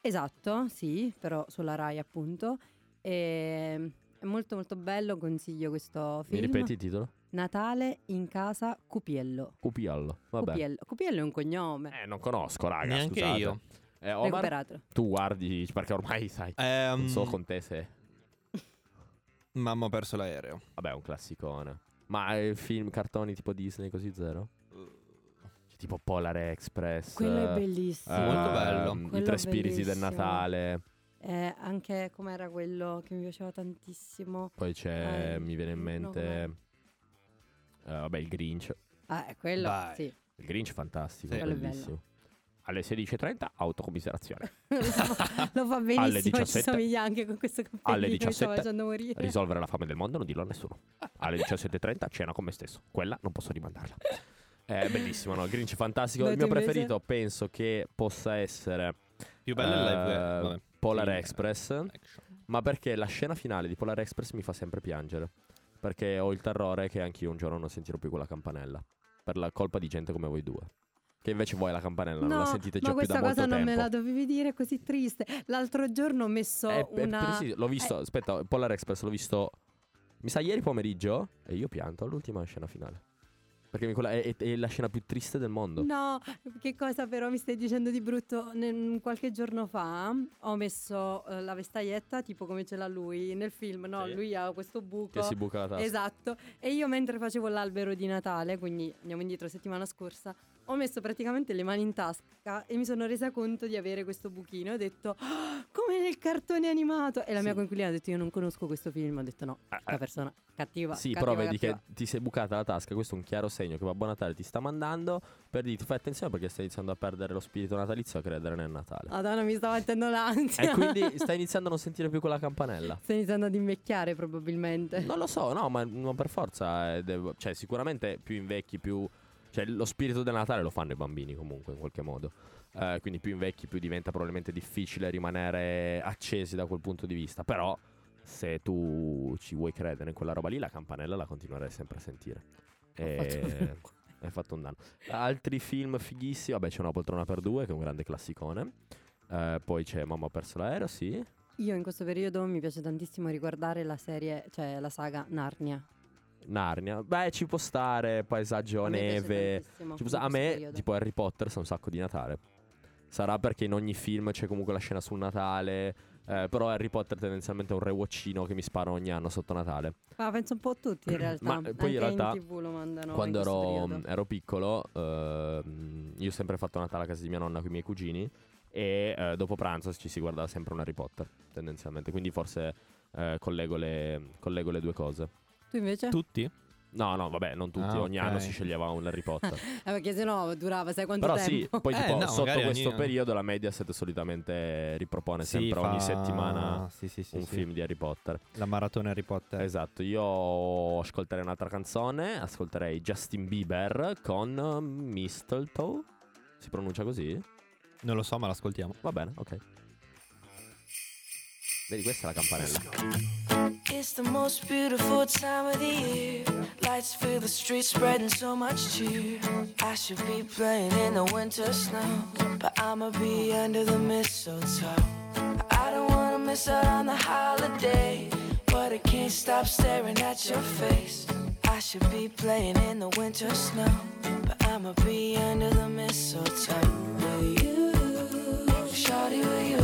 Esatto, sì, però sulla Rai appunto. E è molto molto bello, consiglio questo Mi film. ripeti il titolo? Natale in casa Cupiello. Cupiallo. Vabbè. Cupiello. Cupiello è un cognome. Eh, non conosco, raga. Neanche scusate. io. Eh, Omar, Recuperatelo. tu guardi perché ormai sai. Ehm, Non so con te se. Mamma ho perso l'aereo. Vabbè, è un classicone. Ma eh, film, cartoni tipo Disney così zero? Cioè, tipo Polar Express. Quello è eh, bellissimo. Molto bello. ehm, I Quello tre spiriti del bellissimo. Natale. Eh, anche com'era quello che mi piaceva tantissimo. Poi c'è, Eh, mi viene in no, mente. com'è? eh, vabbè, il Grinch. Ah, è quello, Dai. sì. Il Grinch fantastico, Sì. Quello è bellissimo. Alle 16.30 autocommiserazione. lo, fa, fa Alle benissimo e ci 17. somiglia anche con questo Alle cappellino 17. facendo morire. Risolvere la fame del mondo non dirlo a nessuno. Alle 17.30 cena con me stesso. Quella non posso rimandarla. È bellissimo, no? Grinch fantastico. No, il mio invece? preferito penso che possa essere Più bello è il live. eh, eh, vabbè. Polar Express. eh, action. Ma perché la scena finale di Polar Express mi fa sempre piangere. Perché ho il terrore che anch'io un giorno non sentirò più quella campanella. Per la colpa di gente come voi due. Che invece voi la campanella non la sentite già ma più da questa molto cosa non tempo. me la dovevi dire, è così triste. L'altro giorno ho messo Eh, eh, una... preciso, l'ho visto, aspetta, Polar Express l'ho visto, mi sa ieri pomeriggio e io pianto all'ultima scena finale. Perché è, è- è la scena più triste del mondo. No, che cosa però mi stai dicendo di brutto? Ne- qualche giorno fa ho messo eh, la vestaietta tipo come ce l'ha lui nel film, no? Sì. Lui ha questo buco. Che si buca la tasca. Esatto. E io mentre facevo l'albero di Natale, quindi andiamo indietro settimana scorsa, ho messo praticamente le mani in tasca e mi sono resa conto di avere questo buchino. Ho detto, "Ah, come nel cartone animato. E la mia Sì. coinquilina ha detto, io non conosco questo film. Ho detto, no, Eh, la eh. persona cattiva. Sì, cattiva, però vedi cattiva. che ti sei bucata la tasca, questo è un chiaro segno che Babbo Natale ti sta mandando per dirti fai attenzione perché stai iniziando a perdere lo spirito natalizio e a credere nel Natale. Madonna, mi sta battendo l'ansia. E quindi stai iniziando a non sentire più quella campanella. Stai iniziando ad invecchiare probabilmente. Non lo so, no, ma, ma per forza, eh, devo- cioè sicuramente più invecchi, più... Cioè lo spirito del Natale lo fanno i bambini comunque in qualche modo. Eh, quindi più invecchi più diventa probabilmente difficile rimanere accesi da quel punto di vista. Però se tu ci vuoi credere in quella roba lì, la campanella la continuerai sempre a sentire. E... Hai fatto un danno. Altri film fighissimi, vabbè c'è una poltrona per due che è un grande classicone. Eh, poi c'è Mamma ha perso l'aereo, sì. Io in questo periodo mi piace tantissimo riguardare la serie, cioè la saga Narnia. Narnia. Beh, ci può stare, paesaggio, A neve. Ci può in stare- a me, periodo. tipo Harry Potter, sa un sacco di Natale. Sarà perché in ogni film c'è comunque la scena sul Natale. eh, però Harry Potter tendenzialmente è un rewatchino che mi spara ogni anno sotto Natale. Ma penso un po' a tutti in realtà. Ma, eh, poi in Anche realtà, TV lo mandano Quando in ero, ero piccolo, ehm, io ho sempre fatto Natale a casa di mia nonna con i miei cugini. E eh, dopo pranzo ci si guardava sempre un Harry Potter, tendenzialmente. Quindi forse eh, collego, le, collego le due cose. Tu invece? Tutti? No, no, vabbè, non tutti. Ah, ogni ok. anno si sceglieva un Harry Potter. Eh, perché sennò durava, sai quanto Però sì, tempo? poi Eh, tipo no, sotto questo ogni- periodo la Mediaset solitamente ripropone Sì, sempre fa- ogni settimana sì, sì, sì, un sì. film di Harry Potter. La maratona Harry Potter. Esatto, io ascolterei un'altra canzone, ascolterei Justin Bieber con Mistletoe. Si pronuncia così? Non lo so, ma l'ascoltiamo. Va bene, ok. Vedi, questa è la campanella. It's the most beautiful time of the year. Lights fill the streets, spreading so much cheer. I should be playing in the winter snow, but I'ma be under the mistletoe. I don't wanna miss out on the holiday, but I can't stop staring at your face. I should be playing in the winter snow, but I'ma be under the mistletoe with you. Shawty with you,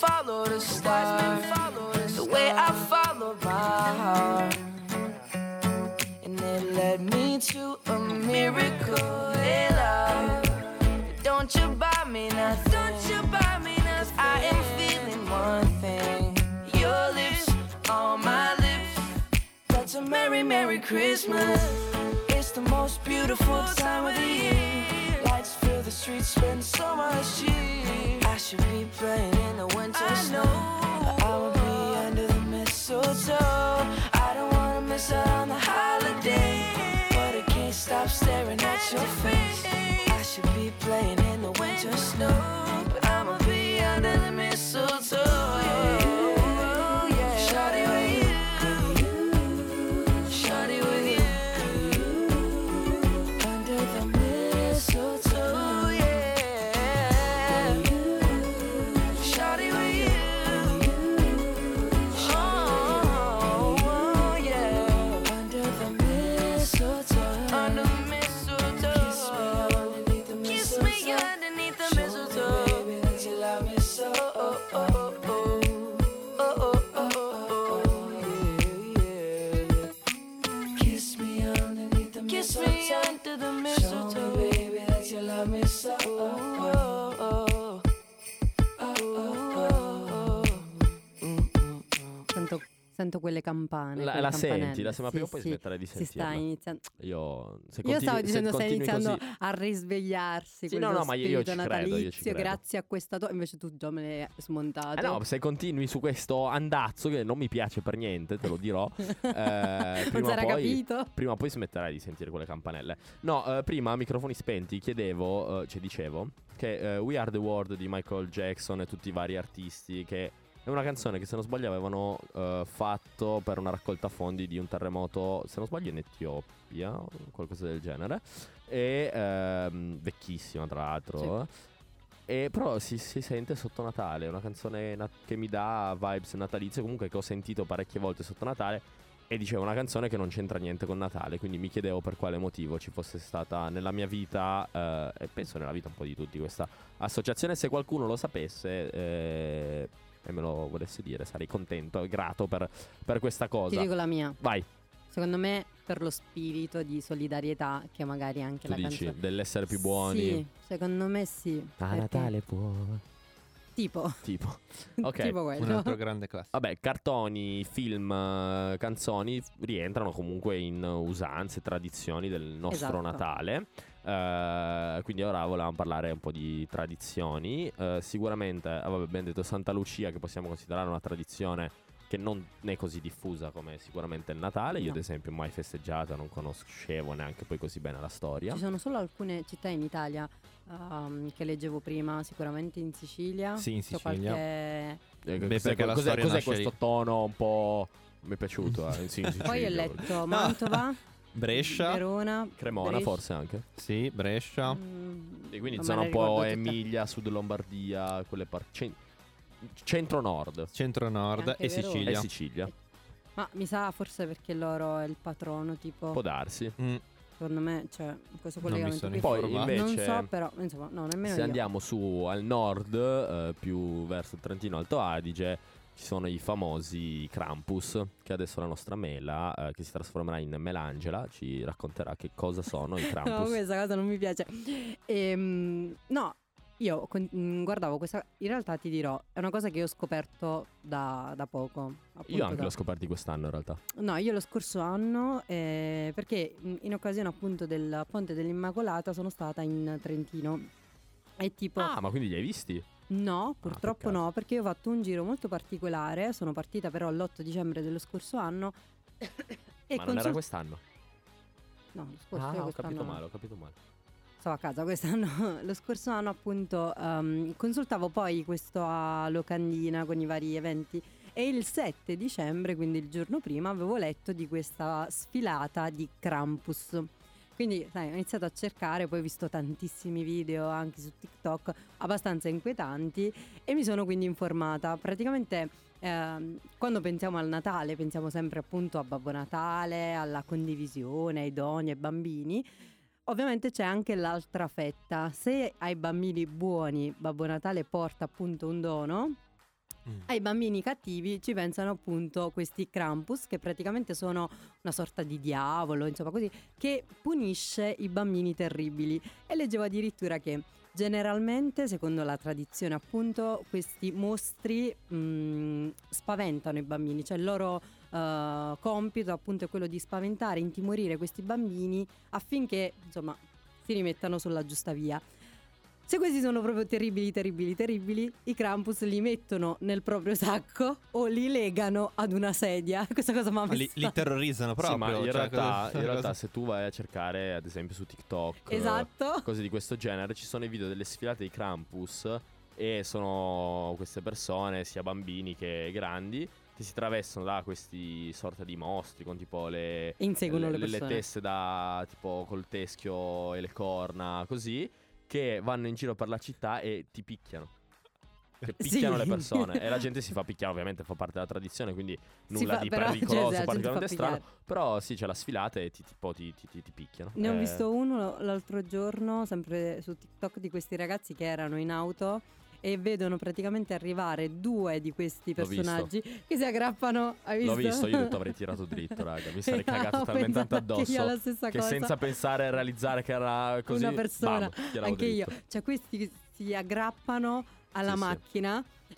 follow the star, the way I follow my heart, and it led me to a miracle. Hey, love. Don't you buy me nothing? Don't you buy me nothing? I am feeling one thing. Your lips on my lips. That's a merry, merry Christmas. It's the most beautiful time of the year. The streets, spend so much cheer. I should be playing in the winter snow. But I'ma be under the mistletoe. I don't wanna miss out on the holiday. But I can't stop staring at your face. I should be playing in the winter snow. But I'ma be under the mistletoe. Campane. La, la senti, la sembra Sì, prima o poi sì, smetterai di Si sentirla. sta iniziando. Io, se Io continui- stavo se dicendo, stai iniziando così- a risvegliarsi. Sì, no, no, ma io- io ci credo, io ci credo. grazie a questa tua. Invece tu già me l'hai smontato. Eh no, se continui su questo andazzo che non mi piace per niente, te lo dirò. eh, non si era poi, capito? prima o poi smetterai di sentire quelle campanelle. No, eh, prima microfoni spenti chiedevo, eh, cioè dicevo, che eh, We Are the World di Michael Jackson e tutti i vari artisti che è una canzone che se non sbaglio avevano eh, fatto per una raccolta fondi di un terremoto, se non sbaglio in Etiopia, o qualcosa del genere. E ehm, vecchissima tra l'altro. E però si, si sente sotto Natale, è una canzone na- che mi dà vibes natalizie, comunque che ho sentito parecchie volte sotto Natale. E dicevo una canzone che non c'entra niente con Natale, quindi mi chiedevo per quale motivo ci fosse stata nella mia vita, eh, e penso nella vita un po' di tutti, questa associazione. Se qualcuno lo sapesse eh, e me lo volesse dire, sarei contento e grato per, per questa Ti cosa. dico la mia. Vai, Secondo me, per lo spirito di solidarietà, che magari anche tu la dici, canzone. dell'essere più buoni. Sì, secondo me sì. A perché- Natale può. Tipo. Tipo. Ok. tipo Un quello. altro grande classico. Vabbè, cartoni, film, eh, canzoni rientrano comunque in usanze, tradizioni del nostro Esatto. Natale. Eh, quindi ora volevamo parlare un po' di tradizioni. Eh, sicuramente, ah, vabbè, abbiamo detto Santa Lucia, che possiamo considerare una tradizione che non è così diffusa come sicuramente il Natale. Io, No. ad esempio, mai festeggiata, non conoscevo neanche poi così bene la storia. Ci sono solo alcune città in Italia ehm, che leggevo prima, sicuramente in Sicilia. Sì, in Sicilia. qualche- Eh, Beh, cos'è, perché la cos'è- questo lì. tono un po'. Mi è piaciuto. eh, sì, in Poi ho letto Mantova, Brescia, Verona, Cremona, Brescia. forse anche. sì, Brescia. Mm, E quindi zona un po'. Emilia, Sud Lombardia, quelle parti. Centro-nord. Centro-Nord Anche e Verona. E Sicilia. Sicilia. Ma mi sa forse perché loro è il patrono, tipo. Può darsi. Mm, Secondo me, cioè, questo Non mi collegamento sono qui. Poi invece, Non so, però, insomma, no, nemmeno se io. andiamo su al nord, eh, più verso il Trentino Alto Adige, ci sono i famosi Krampus, che adesso la nostra Mela, eh, che si trasformerà in Melangela, ci racconterà che cosa sono i No, Krampus. questa cosa non mi piace. Ehm, no, io con- mm, guardavo questa. In realtà ti dirò, è una cosa che ho scoperto da, da poco. Io anche da- l'ho scoperto quest'anno in realtà. No, io lo scorso anno, eh, perché in, in occasione appunto del Ponte dell'Immacolata sono stata in Trentino. E tipo, Ah, ma quindi li hai visti? No, purtroppo peccato. no, perché io ho fatto un giro molto particolare. Sono partita però l'8 dicembre dello scorso anno. e ma non era quest'anno. No, lo scorso Ah, io ho quest'anno capito male, ho capito male. Stavo a casa quest'anno, lo scorso anno appunto ehm, consultavo poi questo a Locandina con i vari eventi e il 7 dicembre, quindi il giorno prima, avevo letto di questa sfilata di Krampus. Quindi sai, ho iniziato a cercare, poi ho visto tantissimi video anche su TikTok abbastanza inquietanti e mi sono quindi informata. Praticamente ehm, quando pensiamo al Natale pensiamo sempre appunto a Babbo Natale, alla condivisione, ai doni ai bambini. Ovviamente c'è anche l'altra fetta. Se ai bambini buoni Babbo Natale porta appunto un dono, Mm. ai bambini cattivi ci pensano appunto questi Krampus che praticamente sono una sorta di diavolo, insomma così, che punisce i bambini terribili. E leggevo addirittura che generalmente, secondo la tradizione appunto, questi mostri mh, spaventano i bambini, cioè il loro eh, compito appunto è quello di spaventare, intimorire questi bambini affinché insomma si rimettano sulla giusta via. Se questi sono proprio terribili, terribili, terribili, i Krampus li mettono nel proprio sacco o li legano ad una sedia. Questa cosa mi ha Ma li, messo- li terrorizzano proprio. sì, ma in cioè, realtà, cosa- in realtà se tu vai a cercare, ad esempio su TikTok, Esatto. cose di questo genere, ci sono i video delle sfilate di Krampus e sono queste persone, sia bambini che grandi, che si travestono da questi sorta di mostri con tipo le, Inseguono le le, persone. teste da tipo col teschio e le corna, così, che vanno in giro per la città e ti picchiano. Che Sì. picchiano le persone e la gente si fa picchiare, ovviamente fa parte della tradizione, quindi nulla fa- di però, cioè, pericoloso, gente particolarmente strano. Però sì, c'è la sfilata e ti, tipo, ti, ti- ti- ti picchiano. Ne ho Eh, visto uno l'altro giorno, sempre su TikTok, di questi ragazzi che erano in auto e vedono praticamente arrivare due di questi personaggi che si aggrappano. Visto? L'ho visto, io ho detto avrei tirato dritto, raga. Mi sarei cagato talmente tanto io addosso. stessa Che cosa. senza pensare a realizzare che era così. una persona, bam, anche io. dritto. Cioè questi che si aggrappano alla Sì, sì.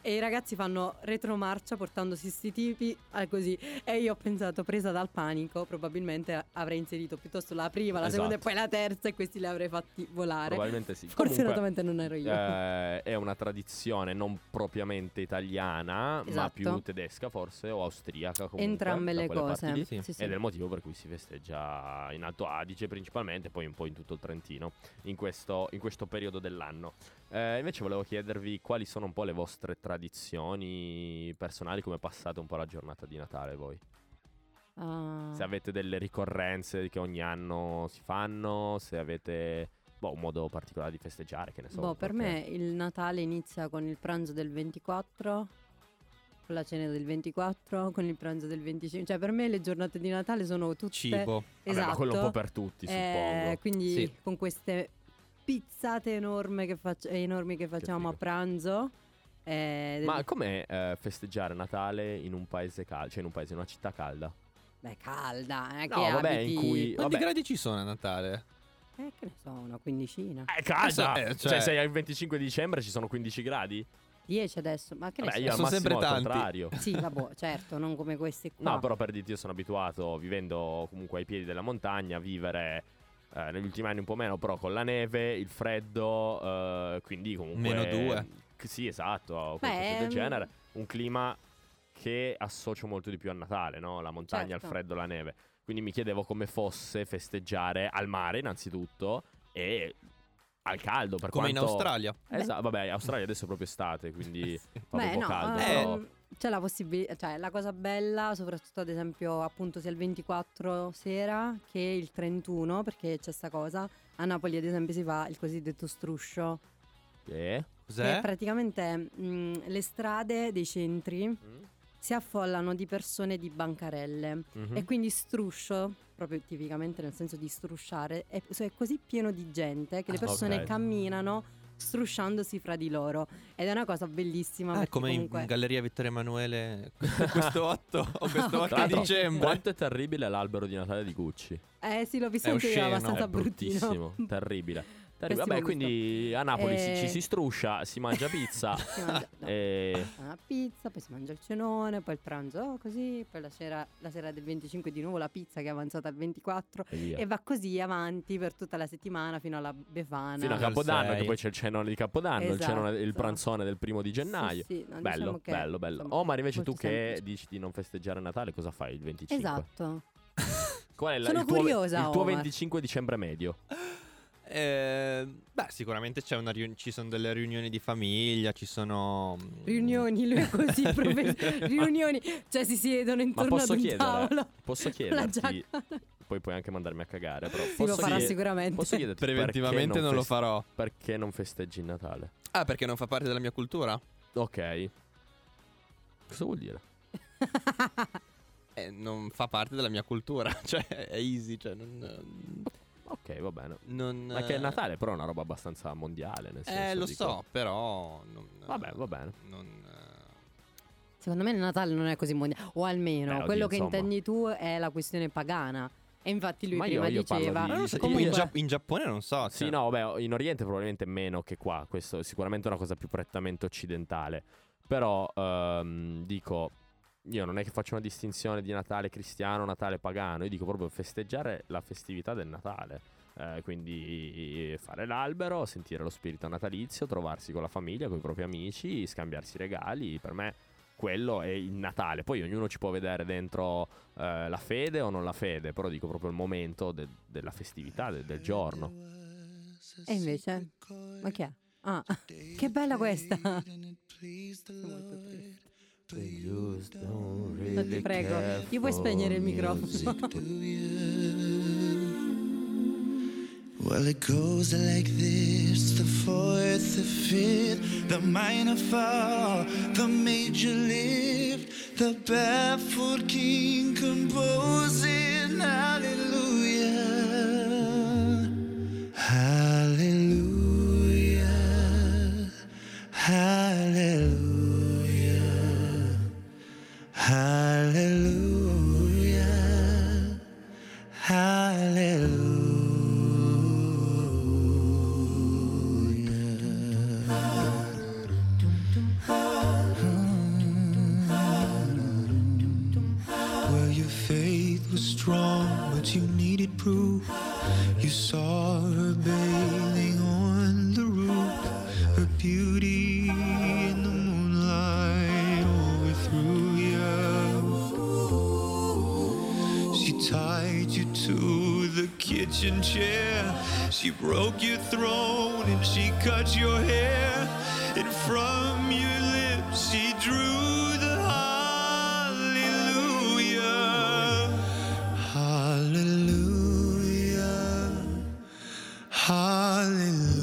E i ragazzi fanno retromarcia portandosi sti tipi ah, così e io ho pensato presa dal panico probabilmente avrei inserito piuttosto la prima, la seconda e Esatto. poi la terza e questi li avrei fatti volare. Probabilmente sì. Fortunatamente non ero io. eh, è una tradizione non propriamente italiana, ma Esatto. più tedesca forse o austriaca comunque. Entrambe le cose. lì. Sì, sì. Ed è il motivo per cui si festeggia in Alto Adige principalmente, poi un po' in tutto il Trentino, in questo, in questo periodo dell'anno. Eh, invece volevo chiedervi quali sono un po' le vostre tradizioni personali, come passate un po' la giornata di Natale voi? Ah. Se avete delle ricorrenze che ogni anno si fanno, se avete boh, un modo particolare di festeggiare, che ne so. Boh, per me il Natale inizia con il pranzo del 24, con la cena del 24, con il pranzo del 25. Cioè, per me le giornate di Natale sono tutte Cibo. Vabbè, Esatto. ma quello un po' per tutti, Eh, suppongo. quindi Sì. con queste pizzate enorme che faccia- enormi che facciamo a figo. pranzo. eh, del- Ma com'è eh, festeggiare Natale in un paese caldo, cioè in un paese, in una città calda? Beh, calda, eh, No, che vabbè, abiti... in cui- Quanti vabbè. gradi ci sono a Natale? Eh, che ne so, una quindicina. È calda! Eh, cioè, cioè- se è il 25 dicembre ci sono 15 gradi? 10 adesso, ma che ne Vabbè, so. io al Sono sempre al tanti. contrario. Sì, vabbè, certo, non come questi qua. No, però per dirti, io sono abituato, vivendo comunque ai piedi della montagna, a vivere eh, negli ultimi anni un po' meno, però con la neve, il freddo, eh, quindi comunque... Meno due. Sì, esatto, Beh, del mm. genere. Un clima che associo molto di più a Natale, no? La montagna, Certo. il freddo, la neve. Quindi mi chiedevo come fosse festeggiare al mare, innanzitutto, e al caldo, per Come in quanto... Australia. Esatto, vabbè, Australia adesso è proprio estate, quindi fa Beh, proprio no, caldo. ehm, però... c'è la possibilità, cioè la cosa bella, soprattutto ad esempio appunto sia il 24 sera che il 31, perché c'è sta cosa. A Napoli ad esempio si fa il cosiddetto struscio, Eh? Cos'è? che praticamente mh, le strade dei centri Mm? si affollano di persone di bancarelle Mhm. e quindi struscio, proprio tipicamente nel senso di strusciare, è, è così pieno di gente che le Ah, persone ok. camminano strusciandosi fra di loro ed è una cosa bellissima Ah, come comunque in Galleria Vittorio Emanuele questo 8 o questo 8 Tra l'altro, dicembre. Quanto è terribile l'albero di Natale di Gucci. Eh sì, l'ho visto È anche io, abbastanza è bruttino. bruttissimo, terribile. Terribile. Vabbè, quindi a Napoli ci- Eh. ci, si struscia, si mangia pizza. Si mangia no, e... una pizza, poi si mangia il cenone, poi il pranzo oh, così, poi la sera, la sera del 25 di nuovo la pizza che è avanzata al 24 e e va così avanti per tutta la settimana fino alla Befana. Fino a Capodanno, che poi c'è il cenone di Capodanno, il, cenone- il Esatto. pranzone del primo di gennaio. Sì, sì, no, bello, diciamo che, bello, bello. insomma, Omar, invece tu che semplice. dici di non festeggiare Natale, cosa fai il 25? Esatto. Qual è la- Sono il tuo, curiosa, il tuo Omar. 25 dicembre medio? Eh, beh, sicuramente c'è una riun- ci sono delle riunioni di famiglia, ci sono... mm, Riunioni, lui è così, profe- riunioni, cioè si siedono intorno ad posso un chiedere? tavolo. Posso chiederti? Poi puoi anche mandarmi a cagare. Però Sì, lo posso farà chied- sicuramente. Posso chiederti Preventivamente perché non lo fest- farò. Perché non festeggi il Natale? Ah, perché non fa parte della mia cultura? Ok. Cosa vuol dire? Eh, non fa parte della mia cultura, cioè è easy, cioè non... Ok, va bene. non Ma che eh, il Natale però è una roba abbastanza mondiale, nel senso Eh, lo dico- so, però... Non, Vabbè, va bene. Non, eh, Secondo me il Natale non è così mondiale, o almeno Beh, oddio, quello che insomma. intendi tu è la questione pagana. E infatti lui Ma prima io- io diceva... di- so, comunque- in, Gia- in Giappone non so. Sì, cioè- no, beh, in Oriente probabilmente meno che qua. Questo è sicuramente una cosa più prettamente occidentale. Però ehm, dico, io non è che faccio una distinzione di Natale cristiano, Natale pagano. Io dico proprio festeggiare la festività del Natale. Eh, quindi fare l'albero, sentire lo spirito natalizio, trovarsi con la famiglia, con i propri amici, scambiarsi regali. Per me quello è il Natale. Poi ognuno ci può vedere dentro eh, la fede o non la fede, però dico proprio il momento de- della festività, de- del giorno. E invece? Ma che è? Ah, che bella questa! No, ti prego, gli puoi spegnere il microfono? Well, it goes like this the fourth, the fifth, the minor fall, the major lift, the barefoot king composing hallelujah, hallelujah, hallelujah, hallelujah, kitchen chair. She broke your throne and she cut your hair. And from your lips she drew the hallelujah. Hallelujah. Hallelujah.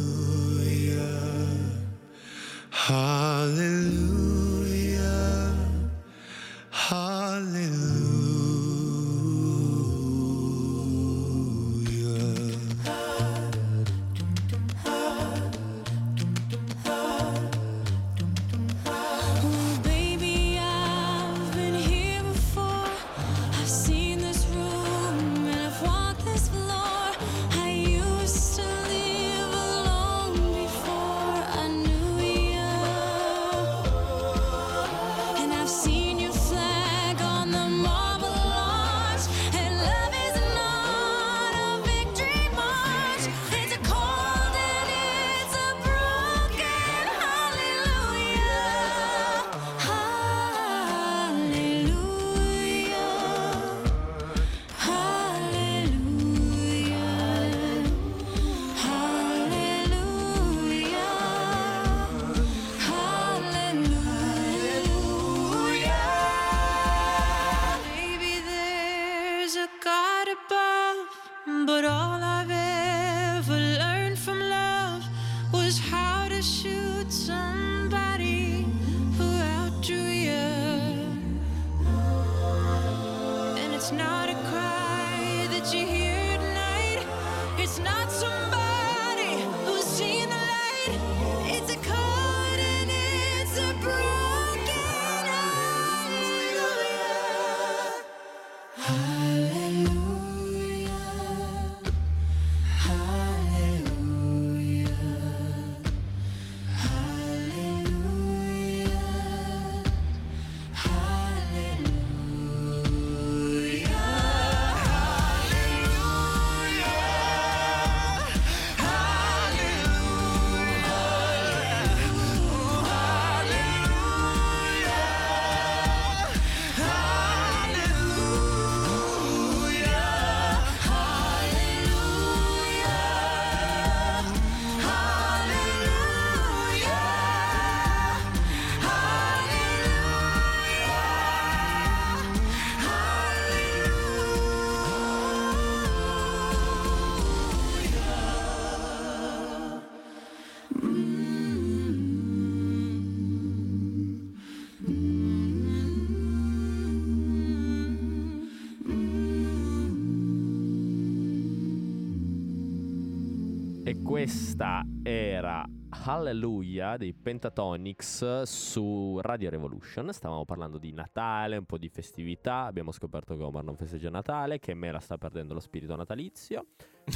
Questa era Hallelujah dei Pentatonics su Radio Revolution. Stavamo parlando di Natale, un po' di festività. Abbiamo scoperto che Omar non festeggia Natale, che me la sta perdendo lo spirito natalizio.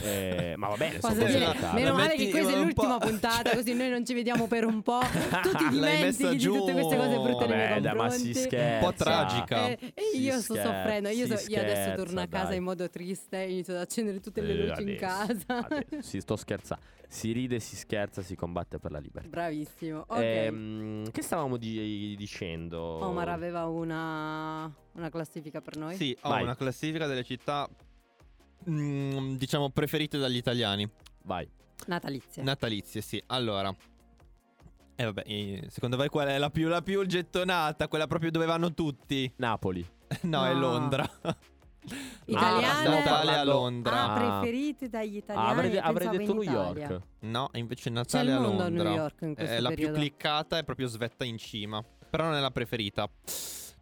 Eh, ma va bene, sono cose dire, Natale. meno male che questa è l'ultima puntata, così noi non ci vediamo per un po'. Tu ti dimentichi di tutte queste cose brutte nei miei Vabbè, dai, ma si scherza. Un po' tragica. Eh, e Si io sto scherza, soffrendo. Io, so- si io adesso scherza, torno a casa dai. in modo triste, inizio ad accendere tutte le Eh, luci in adesso, casa. adesso. Si sto scherzando. Si ride, si scherza, si combatte per la libertà. Bravissimo. Ok. Ehm, che stavamo di- dicendo? Omar aveva una, una classifica per noi. Sì, ho Vai. una classifica delle città, mm, diciamo, preferite dagli italiani. Vai. Natalizie. Natalizie, sì. Allora. E vabbè, eh, secondo voi qual è la più, la più gettonata? Quella proprio dove vanno tutti? Napoli. No, è No. Londra. Italiane? Ah, Natale a Londra. Ah, Ah. preferite dagli Ah, italiani. avrei, avrei pensavo detto in New Italia. York. No, invece C'è Natale il a mondo a Londra. New York in questo è la periodo. più cliccata e proprio svetta in cima. Però non è la preferita.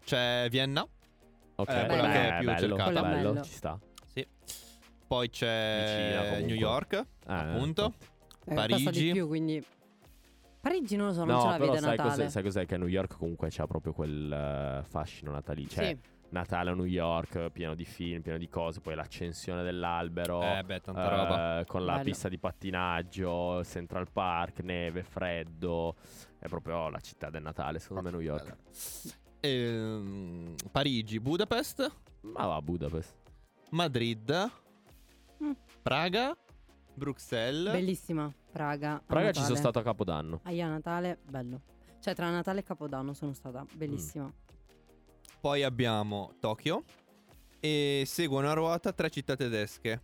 C'è Vienna. Ok, Eh, quella beh, che è più bello, cercata. È bello. ci sta. Poi c'è Vicina. New York. Eh, appunto. Eh, Parigi. costa di più, quindi... Parigi non lo so, non No, ce la però vede a sai Natale. cos'è, sai cos'è? Che a New York comunque c'ha proprio quel eh, fascino natalizio. Cioè, Sì. Natale a New York, pieno di film, pieno di cose. Poi l'accensione dell'albero. Eh beh, tanta eh, roba. Con la Bello. pista di pattinaggio, Central Park, neve, freddo. È proprio la città del Natale, secondo me New York. Ehm, Parigi, Budapest, Ma va a Budapest. Madrid. Praga, Bruxelles. Bellissima Praga. Praga ci sono stato a Capodanno. Ah, io a Natale, bello. Cioè, tra Natale e Capodanno sono stata bellissima. Poi abbiamo Tokyo. E seguono a ruota tre città tedesche: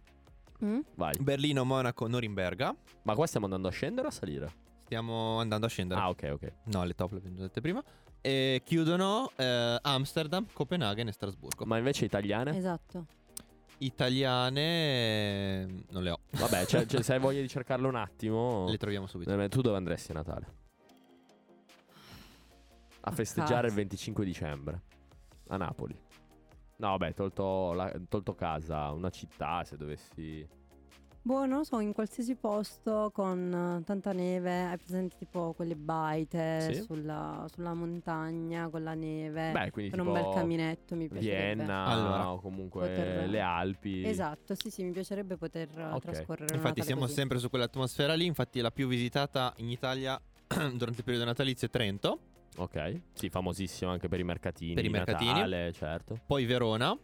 Mm? Vai. Berlino, Monaco, Norimberga. Ma qua stiamo andando a scendere o a salire? Stiamo andando a scendere. Ah, ok, ok. No, le top le abbiamo dette prima. E chiudono eh, Amsterdam, Copenaghen e Strasburgo. Ma invece italiane? Esatto. Italiane eh, non le ho. Vabbè, cioè, cioè, se hai voglia di cercarlo un attimo. Le troviamo subito. Eh, Tu dove andresti a Natale? A festeggiare il casa. 25 dicembre. A Napoli. No, vabbè, tolto, la- tolto casa, una città, se dovessi... Boh, non lo so, in qualsiasi posto con eh, tanta neve, hai presente tipo quelle baite Sì. sulla, sulla montagna con la neve, Beh, quindi con tipo un bel caminetto mi piacerebbe. Vienna Allora. o comunque Poter- le Alpi. Esatto, sì, sì, mi piacerebbe poter eh, Ok. trascorrere un Infatti siamo così. sempre su quell'atmosfera lì. Infatti la più visitata in Italia durante il periodo natalizio è Trento. Ok. Sì, famosissimo anche per i mercatini. Per i mercatini. Natale, certo. Poi Verona.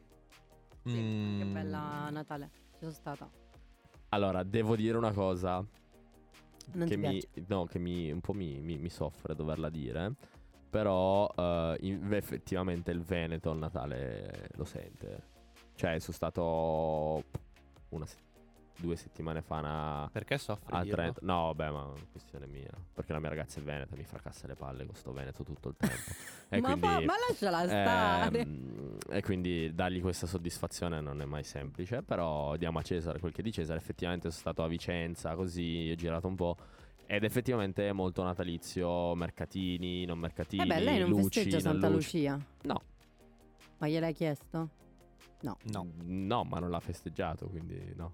Sì, Che Mm, bella Natale, ci sono stata. Allora, devo dire una cosa Non che mi, no, che mi, un po' mi, mi- mi soffre doverla dire. Però eh, in- effettivamente il Veneto il Natale lo sente. Cioè, sono stato una se- due settimane fa una- Perché soffri a? Trento. No, vabbè, ma è una questione mia. Perché la mia ragazza è veneta, mi fracassa le palle con sto Veneto tutto il tempo. e ma, quindi, fa- ma lasciala stare. Ehm, e quindi dargli questa soddisfazione non è mai semplice. Però diamo a Cesare quel che è di Cesare. Effettivamente sono stato a Vicenza, così ho girato un po'. Ed effettivamente è molto natalizio, mercatini, non mercatini. Eh beh, lei non luci, festeggia Santa luci. Lucia? No. Ma gliel'hai chiesto? No. No. No, ma non l'ha festeggiato, quindi no.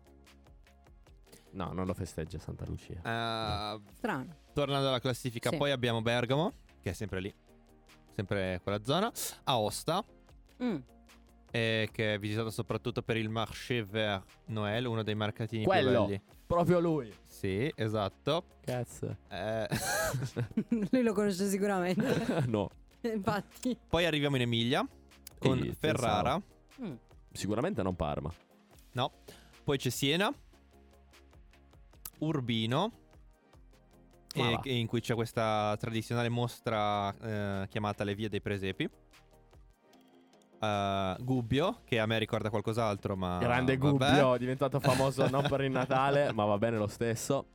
No, non lo festeggia Santa Lucia. Eh, Strano. tornando alla classifica, Sì. poi abbiamo Bergamo, che è sempre lì, sempre quella zona. Aosta, Mm. eh, che è visitata soprattutto per il Marché Vert Noël, uno dei mercatini Quello. più belli. Proprio lui. Sì, esatto. Cazzo. Eh, Lui lo conosce sicuramente. no. Infatti. poi arriviamo in Emilia con Ehi, Ferrara. Mm. Sicuramente non Parma. No. Poi c'è Siena, Urbino, e- e in cui c'è questa tradizionale mostra eh, chiamata Le Vie dei Presepi. Eh, Gubbio, che a me ricorda qualcos'altro, ma. Grande vabbè. Gubbio, diventato famoso non per il Natale, ma va bene lo stesso.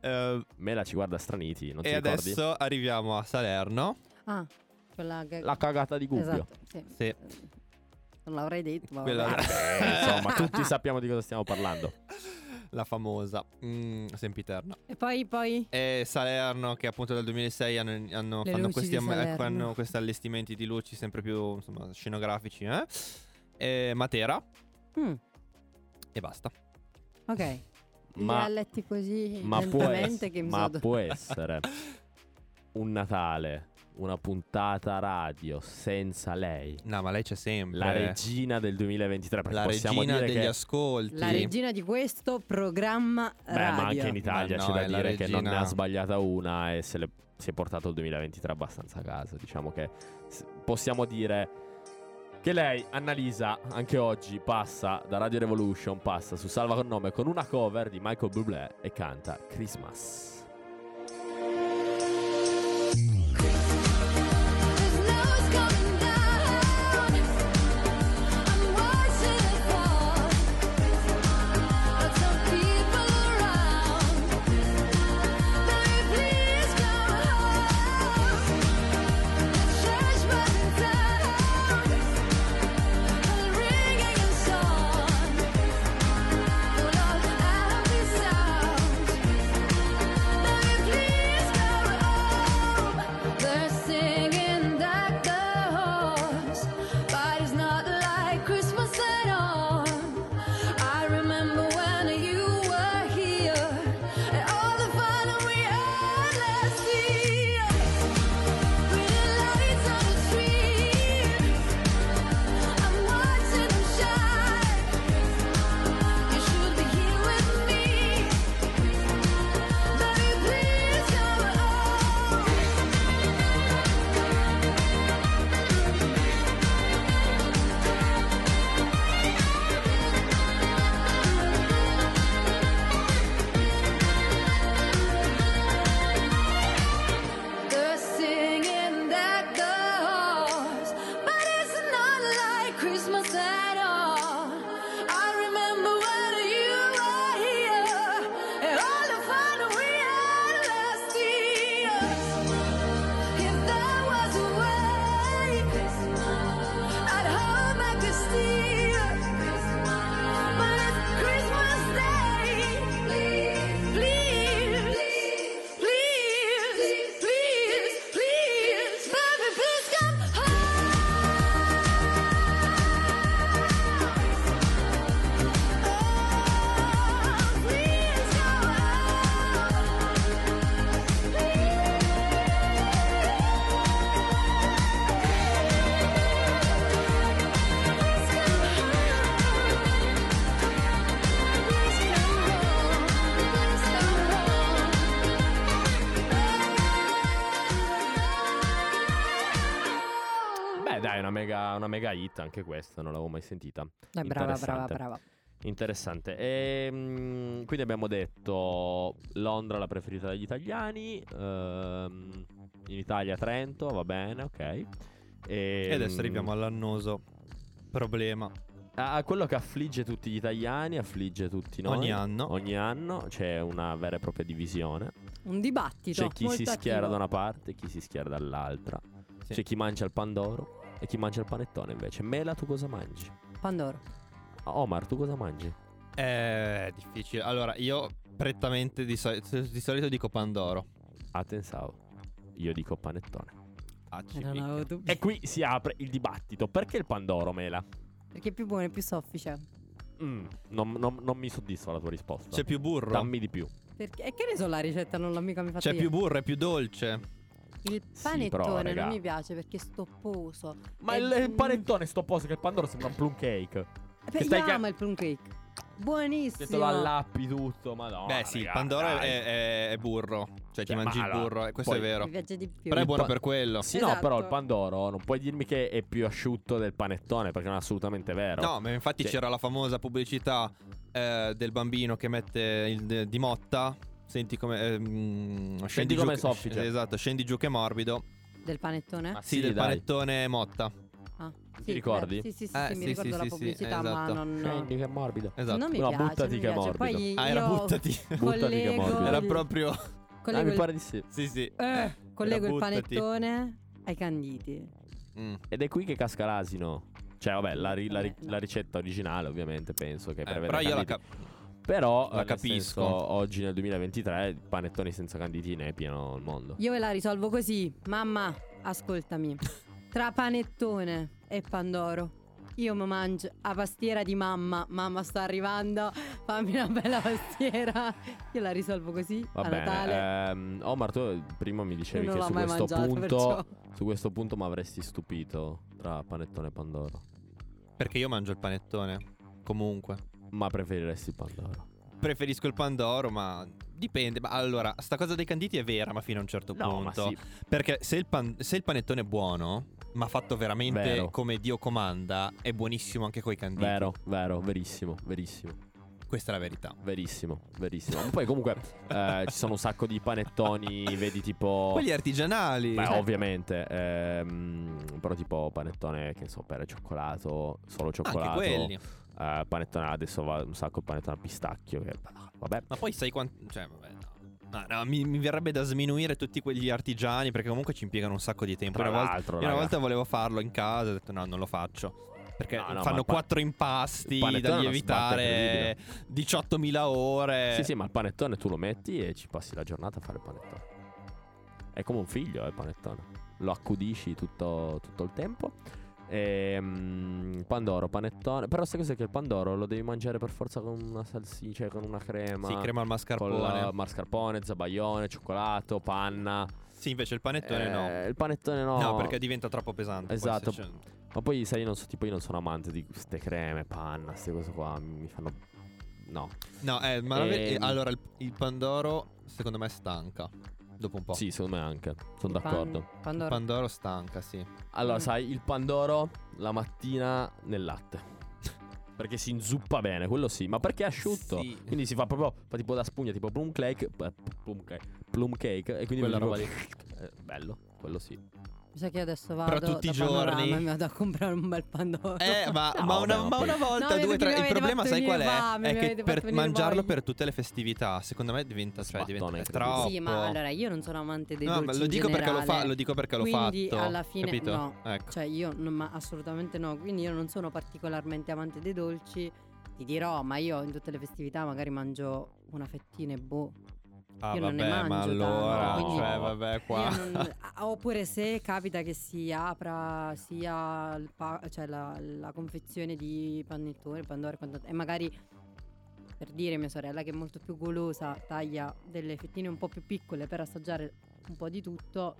Eh, Mela ci guarda straniti, non ti e ricordi? adesso arriviamo a Salerno. Ah, quella. La cagata di Gubbio. Esatto, sì. Sì. Non l'avrei detto, ma Quella- vabbè. Eh, insomma, tutti sappiamo di cosa stiamo parlando. La famosa mm, Sempiterna. E poi, poi... E Salerno, che appunto dal 2006 hanno, hanno- fanno, questi, ecco, hanno questi allestimenti di luci sempre più insomma, scenografici. Eh? E Matera Mm, e basta. ok. Ma- ha letti così Ma può, lentamente ess- che mi ma sono può essere un Natale, una puntata radio senza lei. No, ma lei c'è sempre. La regina del 2023. Perché La possiamo regina dire degli che, ascolti. La regina di questo programma Beh, radio. ma anche in Italia Ma c'è no, da dire che non ne regina. ha sbagliata una e se le- si è portato il 2023 abbastanza a casa. Diciamo che possiamo dire che lei, Annalisa, anche oggi passa da Radio Revolution, passa su Salva con nome con una cover di Michael Bublé e canta Christmas. Mega, una mega hit anche questa, non l'avevo mai sentita. Dai, brava, brava, Interessante. brava. Interessante. Ehm, quindi abbiamo detto Londra la preferita dagli italiani. ehm, in Italia Trento, va bene, ok. Ehm, E adesso arriviamo all'annoso problema. a quello che affligge tutti gli italiani, affligge tutti noi. Ogni anno. Ogni anno c'è una vera e propria divisione. Un dibattito. C'è chi molto si schiera attivo. da una parte e chi si schiera dall'altra. Sì. C'è chi mangia il pandoro e chi mangia il panettone invece. Mela, tu cosa mangi? Pandoro. Omar, tu cosa mangi? È difficile. Allora, io prettamente di, soli- di solito dico Pandoro. Ah, pensavo. Io dico panettone. Ah, ci Eh, non picca. avevo dubbi. E qui si apre il dibattito. Perché il pandoro, Mela? Perché è più buono, è più soffice. Mm, non, non- non mi soddisfa la tua risposta. C'è più burro. Dammi di più. Perché, e che ne so la ricetta, non l'ho mica mi fatta C'è io. più burro, è più dolce. Il Sì, panettone però, raga. non mi piace perché è stopposo. Ma E- il, il panettone sto posto che il pandoro sembra un plum cake. Beh, Che stai io che- amo il plum cake. Che Buonissimo. te lo allappi tutto, madonna. Beh, sì, il Pandoro è, è- è burro. Cioè, ti Cioè, mangi ma il burro. e questo poi- è vero. Mi piace di più. Però è buono pa- per quello. Sì, no, Esatto. però il pandoro non puoi dirmi che è più asciutto del panettone perché non è assolutamente vero. No, ma infatti Cioè- c'era la famosa pubblicità eh, del bambino che mette il de- di motta. Senti come. ehm, giù come che- soffice. Esatto, scendi giù che è morbido. Del panettone? Ma Sì, sì, del dai. panettone motta. Ah, Ti ricordi? Sì, sì, sì, Eh, sì, mi sì, ricordo sì, la sì, sì, pubblicità, ma esatto. non... Scendi che è morbido. Esatto. Non mi No, piace, buttati non che è morbido. Poi Ah, era buttati. Buttati che è morbido. Era proprio. Ah, collego mi il- pare di sì. Sì, sì. eh, collego il panettone ai canditi. Mm. Ed è qui che casca l'asino. Cioè, vabbè, la, ri- la ri- la ricetta originale, ovviamente, penso che Eh, però io la, cap- Però, la eh, capisco. senso, oggi nel 2023, panettoni senza canditi ne è pieno il mondo. Io ve la risolvo così. Mamma, ascoltami. Tra panettone e pandoro, io mi mangio la pastiera di mamma. Mamma sta arrivando, fammi una bella pastiera. Io la risolvo così Va a bene. Natale. ehm, Omar, tu prima mi dicevi che su questo mangiato, punto. perciò. Su questo punto mi avresti stupito tra panettone e pandoro. Perché io mangio il panettone. Comunque. Ma preferiresti il pandoro. Preferisco il pandoro, ma dipende. Ma allora, sta cosa dei canditi è vera, ma fino a un certo No, ma punto. sì. Perché se il, pan- se il panettone è buono, ma fatto veramente Vero. come Dio comanda, è buonissimo anche coi canditi. Vero, vero, verissimo, verissimo. Questa è la verità. Verissimo, verissimo. Poi comunque eh, ci sono un sacco di panettoni, vedi tipo... Quelli artigianali. Beh, Cioè, ovviamente, ehm, però tipo panettone, che ne so, per cioccolato, solo cioccolato. quelli. Eh, panettone adesso va un sacco il panettone a pistacchio, che vabbè. Ma poi sai quanto. Cioè, vabbè, no. No, no, mi, mi verrebbe da sminuire tutti quegli artigiani perché comunque ci impiegano un sacco di tempo. Tra Una volta, una volta volevo farlo in casa, ho detto no, non lo faccio. Perché No, fanno quattro impasti il panettone da lievitare 18.000 ore. Sì, sì, ma il panettone tu lo metti e ci passi la giornata a fare il panettone. È come un figlio, eh, il panettone. Lo accudisci tutto, tutto il tempo. E, pandoro, panettone. Però sai cos'è che il pandoro lo devi mangiare per forza con una salsiccia, cioè con una crema. Sì, crema al mascarpone. Con la mascarpone, zabaione, cioccolato, panna. Sì, invece il panettone no. Eh, Il panettone no. No, perché diventa troppo pesante. poi Esatto. se c'è- Ma poi sai, io non so, tipo io non sono amante di queste creme, panna, queste cose qua. Mi fanno. No. No, eh, ma la ver- Ehm. allora il, il pandoro secondo me stanca. Dopo un po'. Sì, secondo me anche. Sono Il pan- d'accordo. Il Pandoro. pandoro stanca, sì. Allora, Mm. sai, il pandoro la mattina nel latte. Perché si inzuppa bene, quello sì. Ma perché è asciutto? Sì. Quindi si fa proprio fa tipo da spugna, tipo plum cake. eh, Plum cake. Plum cake e quindi Quella roba lì. Eh, bello, quello sì. Mi sa che adesso vado tutti i giorni- e mi vado a comprare un bel pandoro. Eh, ma, No, ma una, ma una volta, No, due, tre. Il problema, sai qual è? fame, è che per mangiarlo voglia. per tutte le festività, secondo me diventa, cioè, diventa troppo. Sì, ma allora io non sono amante dei No, dolci ma lo dico perché lo, fa, lo dico perché l'ho Quindi fatto. alla fine capito? no. Ecco. Cioè io non- ma assolutamente no, quindi io non sono particolarmente amante dei dolci. Ti dirò, ma io in tutte le festività magari mangio una fettina e boh. Ah, io non ne vabbè, ma mangio tanto, allora, quindi- cioè, vabbè, qua. Non- oppure se capita che si apra sia pa- cioè la, la confezione di panettone, pandoro e magari per dire mia sorella che è molto più golosa taglia delle fettine un po' più piccole per assaggiare un po' di tutto.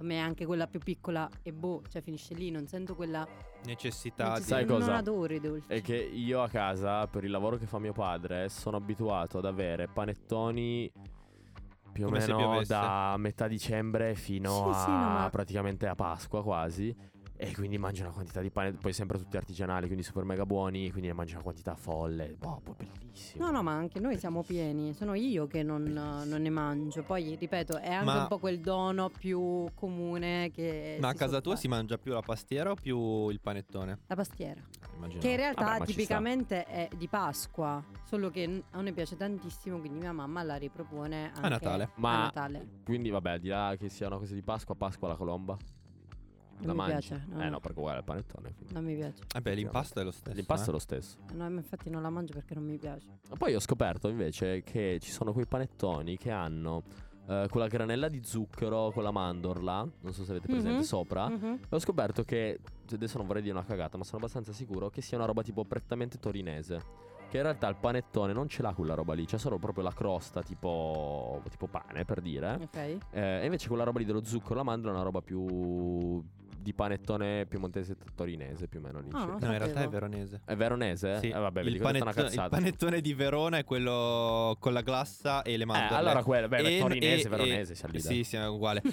A me anche quella più piccola e boh, cioè finisce lì, non sento quella Necessità di... Sai non cosa? adoro i dolci. È che io a casa, per il lavoro che fa mio padre, sono abituato ad avere panettoni più o Come se meno da metà dicembre fino Sì, a sì, no, ma- praticamente a Pasqua quasi. E quindi mangio una quantità di pane, poi sempre tutti artigianali, quindi super mega buoni, quindi ne mangio una quantità folle. Boh, boh, bellissimo. No, no, ma anche noi siamo pieni. Sono io che non, non ne mangio. Poi, ripeto, è anche Ma- un po' quel dono più comune che. Ma a casa tua si mangia più la pastiera o più il panettone? La pastiera. Immagino. Che in realtà Vabbè, tipicamente è di Pasqua. Solo che a noi piace tantissimo, quindi mia mamma la ripropone anche Natale. Ma- a Natale. Quindi vabbè, al di là che sia una cosa di Pasqua, Pasqua la colomba. Non la mi mangi? piace, no, eh no. no, perché uguale al panettone. quindi. Non mi piace. Eh beh, l'impasto è lo stesso. L'impasto è eh. lo stesso. No, ma infatti non la mangio perché non mi piace. Ma Poi ho scoperto invece che ci sono quei panettoni che hanno eh, quella granella di zucchero con la mandorla. Non so se avete presente Mhm. sopra. Mhm. E Ho scoperto che, cioè, adesso non vorrei dire una cagata, ma sono abbastanza sicuro che sia una roba tipo prettamente torinese. Che in realtà il panettone non ce l'ha quella roba lì, c'è solo proprio la crosta tipo, tipo pane per dire. Ok. Eh, e invece quella roba lì dello zucchero e la mandorla è una roba più di panettone piemontese torinese più o meno lì. Ah, No, in realtà è veronese. È veronese? Sì. Eh vabbè, il, panettone, il panettone di Verona è quello con la glassa e le Eh, mandorle. allora quello, beh, E- torinese, e- veronese, e- si allida. Sì, sì, è uguale.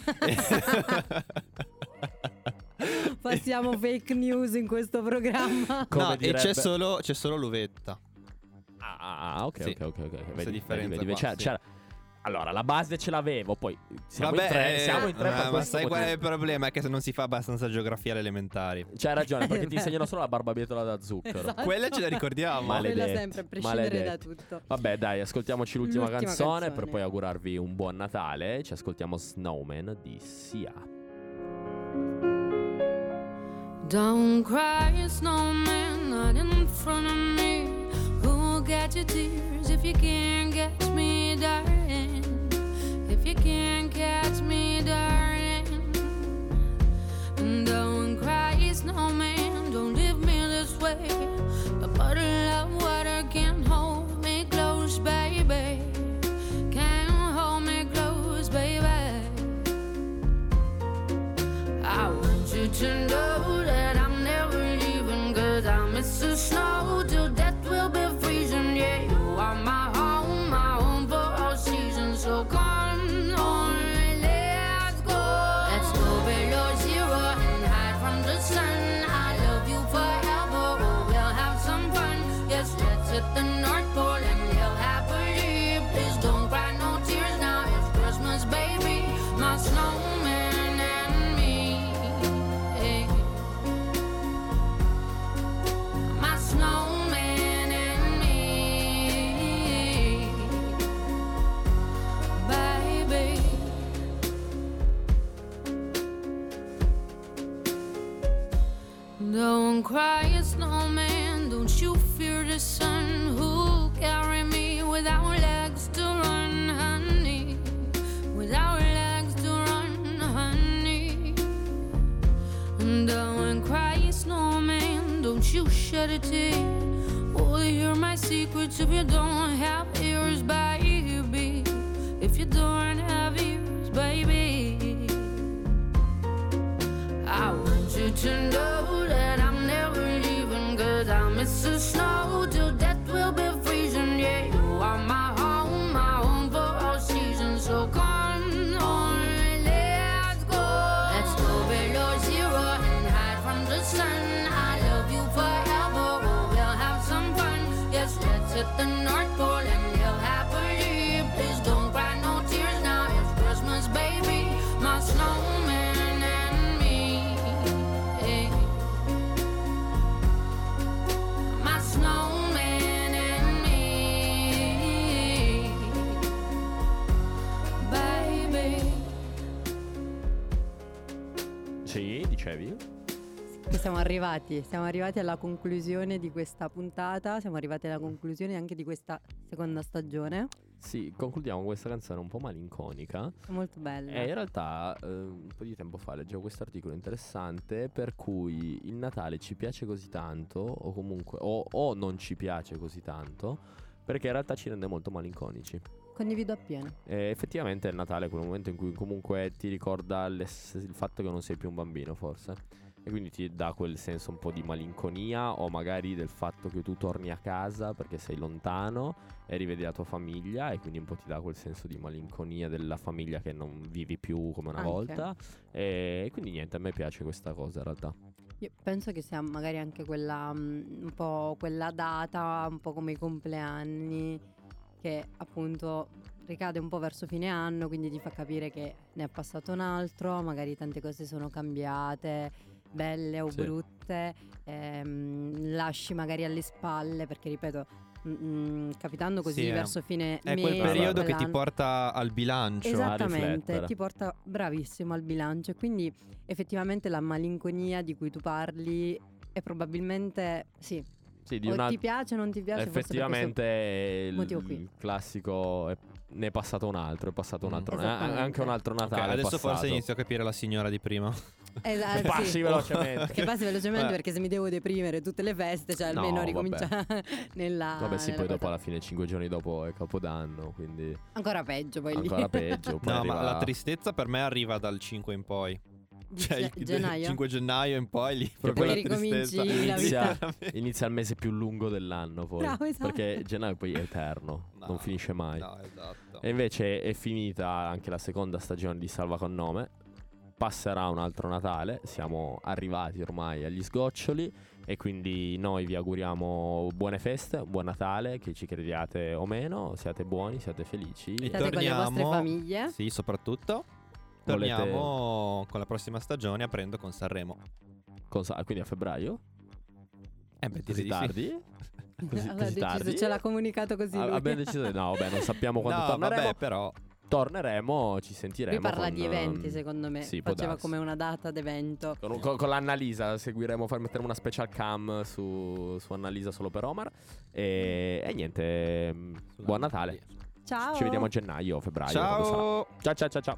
Passiamo fake news in questo programma. Come no, e direbbe- c'è solo, c'è solo l'uvetta. Ah, ah, ah, ok, Sì. ok, ok, ok. Vedi, vedi, differenza vedi, qua, c'era- sì. c'era- Allora, la base ce l'avevo, poi siamo Vabbè, in tre, eh, siamo in tre ma, per ma sai qual è il problema? È che se non si fa abbastanza geografia alle elementari. C'hai ragione, perché ti insegnano solo la barbabietola da zucchero. Esatto. Quelle ce le ricordiamo. Male- Quella Maledetti, sempre, a prescindere da maledetti. tutto. Vabbè, dai, ascoltiamoci l'ultima, L'ultima canzone, canzone. per poi augurarvi un buon Natale. Ci ascoltiamo Snowman di Sia. Don't cry, snowman, not in front of me. Who'll get your tears if you can't catch me, darling? You can't catch me, darling. Don't North Pole arrivati, siamo arrivati alla conclusione di questa puntata, siamo arrivati alla conclusione anche di questa seconda stagione. Sì, concludiamo questa canzone un po' malinconica. Molto bella. E in realtà eh, un po' di tempo fa leggevo questo articolo interessante per cui il Natale ci piace così tanto o comunque o, o non ci piace così tanto perché in realtà ci rende molto malinconici. Condivido appieno. E effettivamente il Natale è quel momento in cui comunque ti ricorda il fatto che non sei più un bambino forse. E quindi ti dà quel senso un po' di malinconia o magari del fatto che tu torni a casa perché sei lontano e rivedi la tua famiglia e quindi un po' ti dà quel senso di malinconia della famiglia che non vivi più come una Anche. volta. E quindi niente, a me piace questa cosa in realtà. Io penso che sia magari anche quella mm, un po' quella data, un po' come i compleanni, che appunto ricade un po' verso fine anno, quindi ti fa capire che ne è passato un altro, magari tante cose sono cambiate, belle o Sì. brutte, ehm, lasci magari alle spalle, perché ripeto, mm, mm, capitando così Sì, è- verso fine È mese, quel periodo che ti porta al bilancio. Esattamente, ti porta bravissimo al bilancio e quindi effettivamente la malinconia di cui tu parli è probabilmente sì, Sì, di o una... ti piace o non ti piace. Effettivamente il, il classico è- ne è passato un altro, è passato un Mm. altro, eh, Esattamente. anche un altro Natale. è adesso forse inizio a capire la signora di prima. Esatto, sì. Passi velocemente. Che passi velocemente Eh. perché se mi devo deprimere tutte le feste, cioè No, almeno vabbè. ricomincia nella Vabbè, sì, nella poi dopo alla fine, cinque giorni dopo è Capodanno, quindi ancora peggio poi lì. ancora peggio. Poi No, arriva- ma la tristezza per me arriva dal 5 in poi. Cioè, gennaio. 5 gennaio in poi lì proprio poi la tristezza. Inizia, inizia il mese più lungo dell'anno poi. Bravo, esatto. Perché gennaio poi è eterno, No, non finisce mai. No, esatto. E invece è finita anche la seconda stagione di Salva con nome. Passerà un altro Natale, siamo arrivati ormai agli sgoccioli e quindi noi vi auguriamo buone feste, buon Natale, che ci crediate o meno, siate buoni, siate felici. E State con le vostre torniamo- famiglie. Sì, soprattutto. Volete- Torniamo con la prossima stagione aprendo con Sanremo. Con sa- quindi a febbraio? Eh beh, Così tardi? Così, così deciso, tardi? ce l'ha comunicato così. Ah, lui. Abbiamo deciso di no, vabbè, non sappiamo quando No, torneremo. vabbè, però Torneremo, ci sentiremo. Lui parla con, di eventi, ehm, secondo me. sì, Faceva come una data d'evento. Con, con- con l'Annalisa seguiremo, far- metteremo una special cam su, su Annalisa solo per Omar. E, e niente, mm, buon Natale. Ciao. Ci vediamo a gennaio, febbraio. quando sarà. Ciao! Ciao ciao ciao ciao.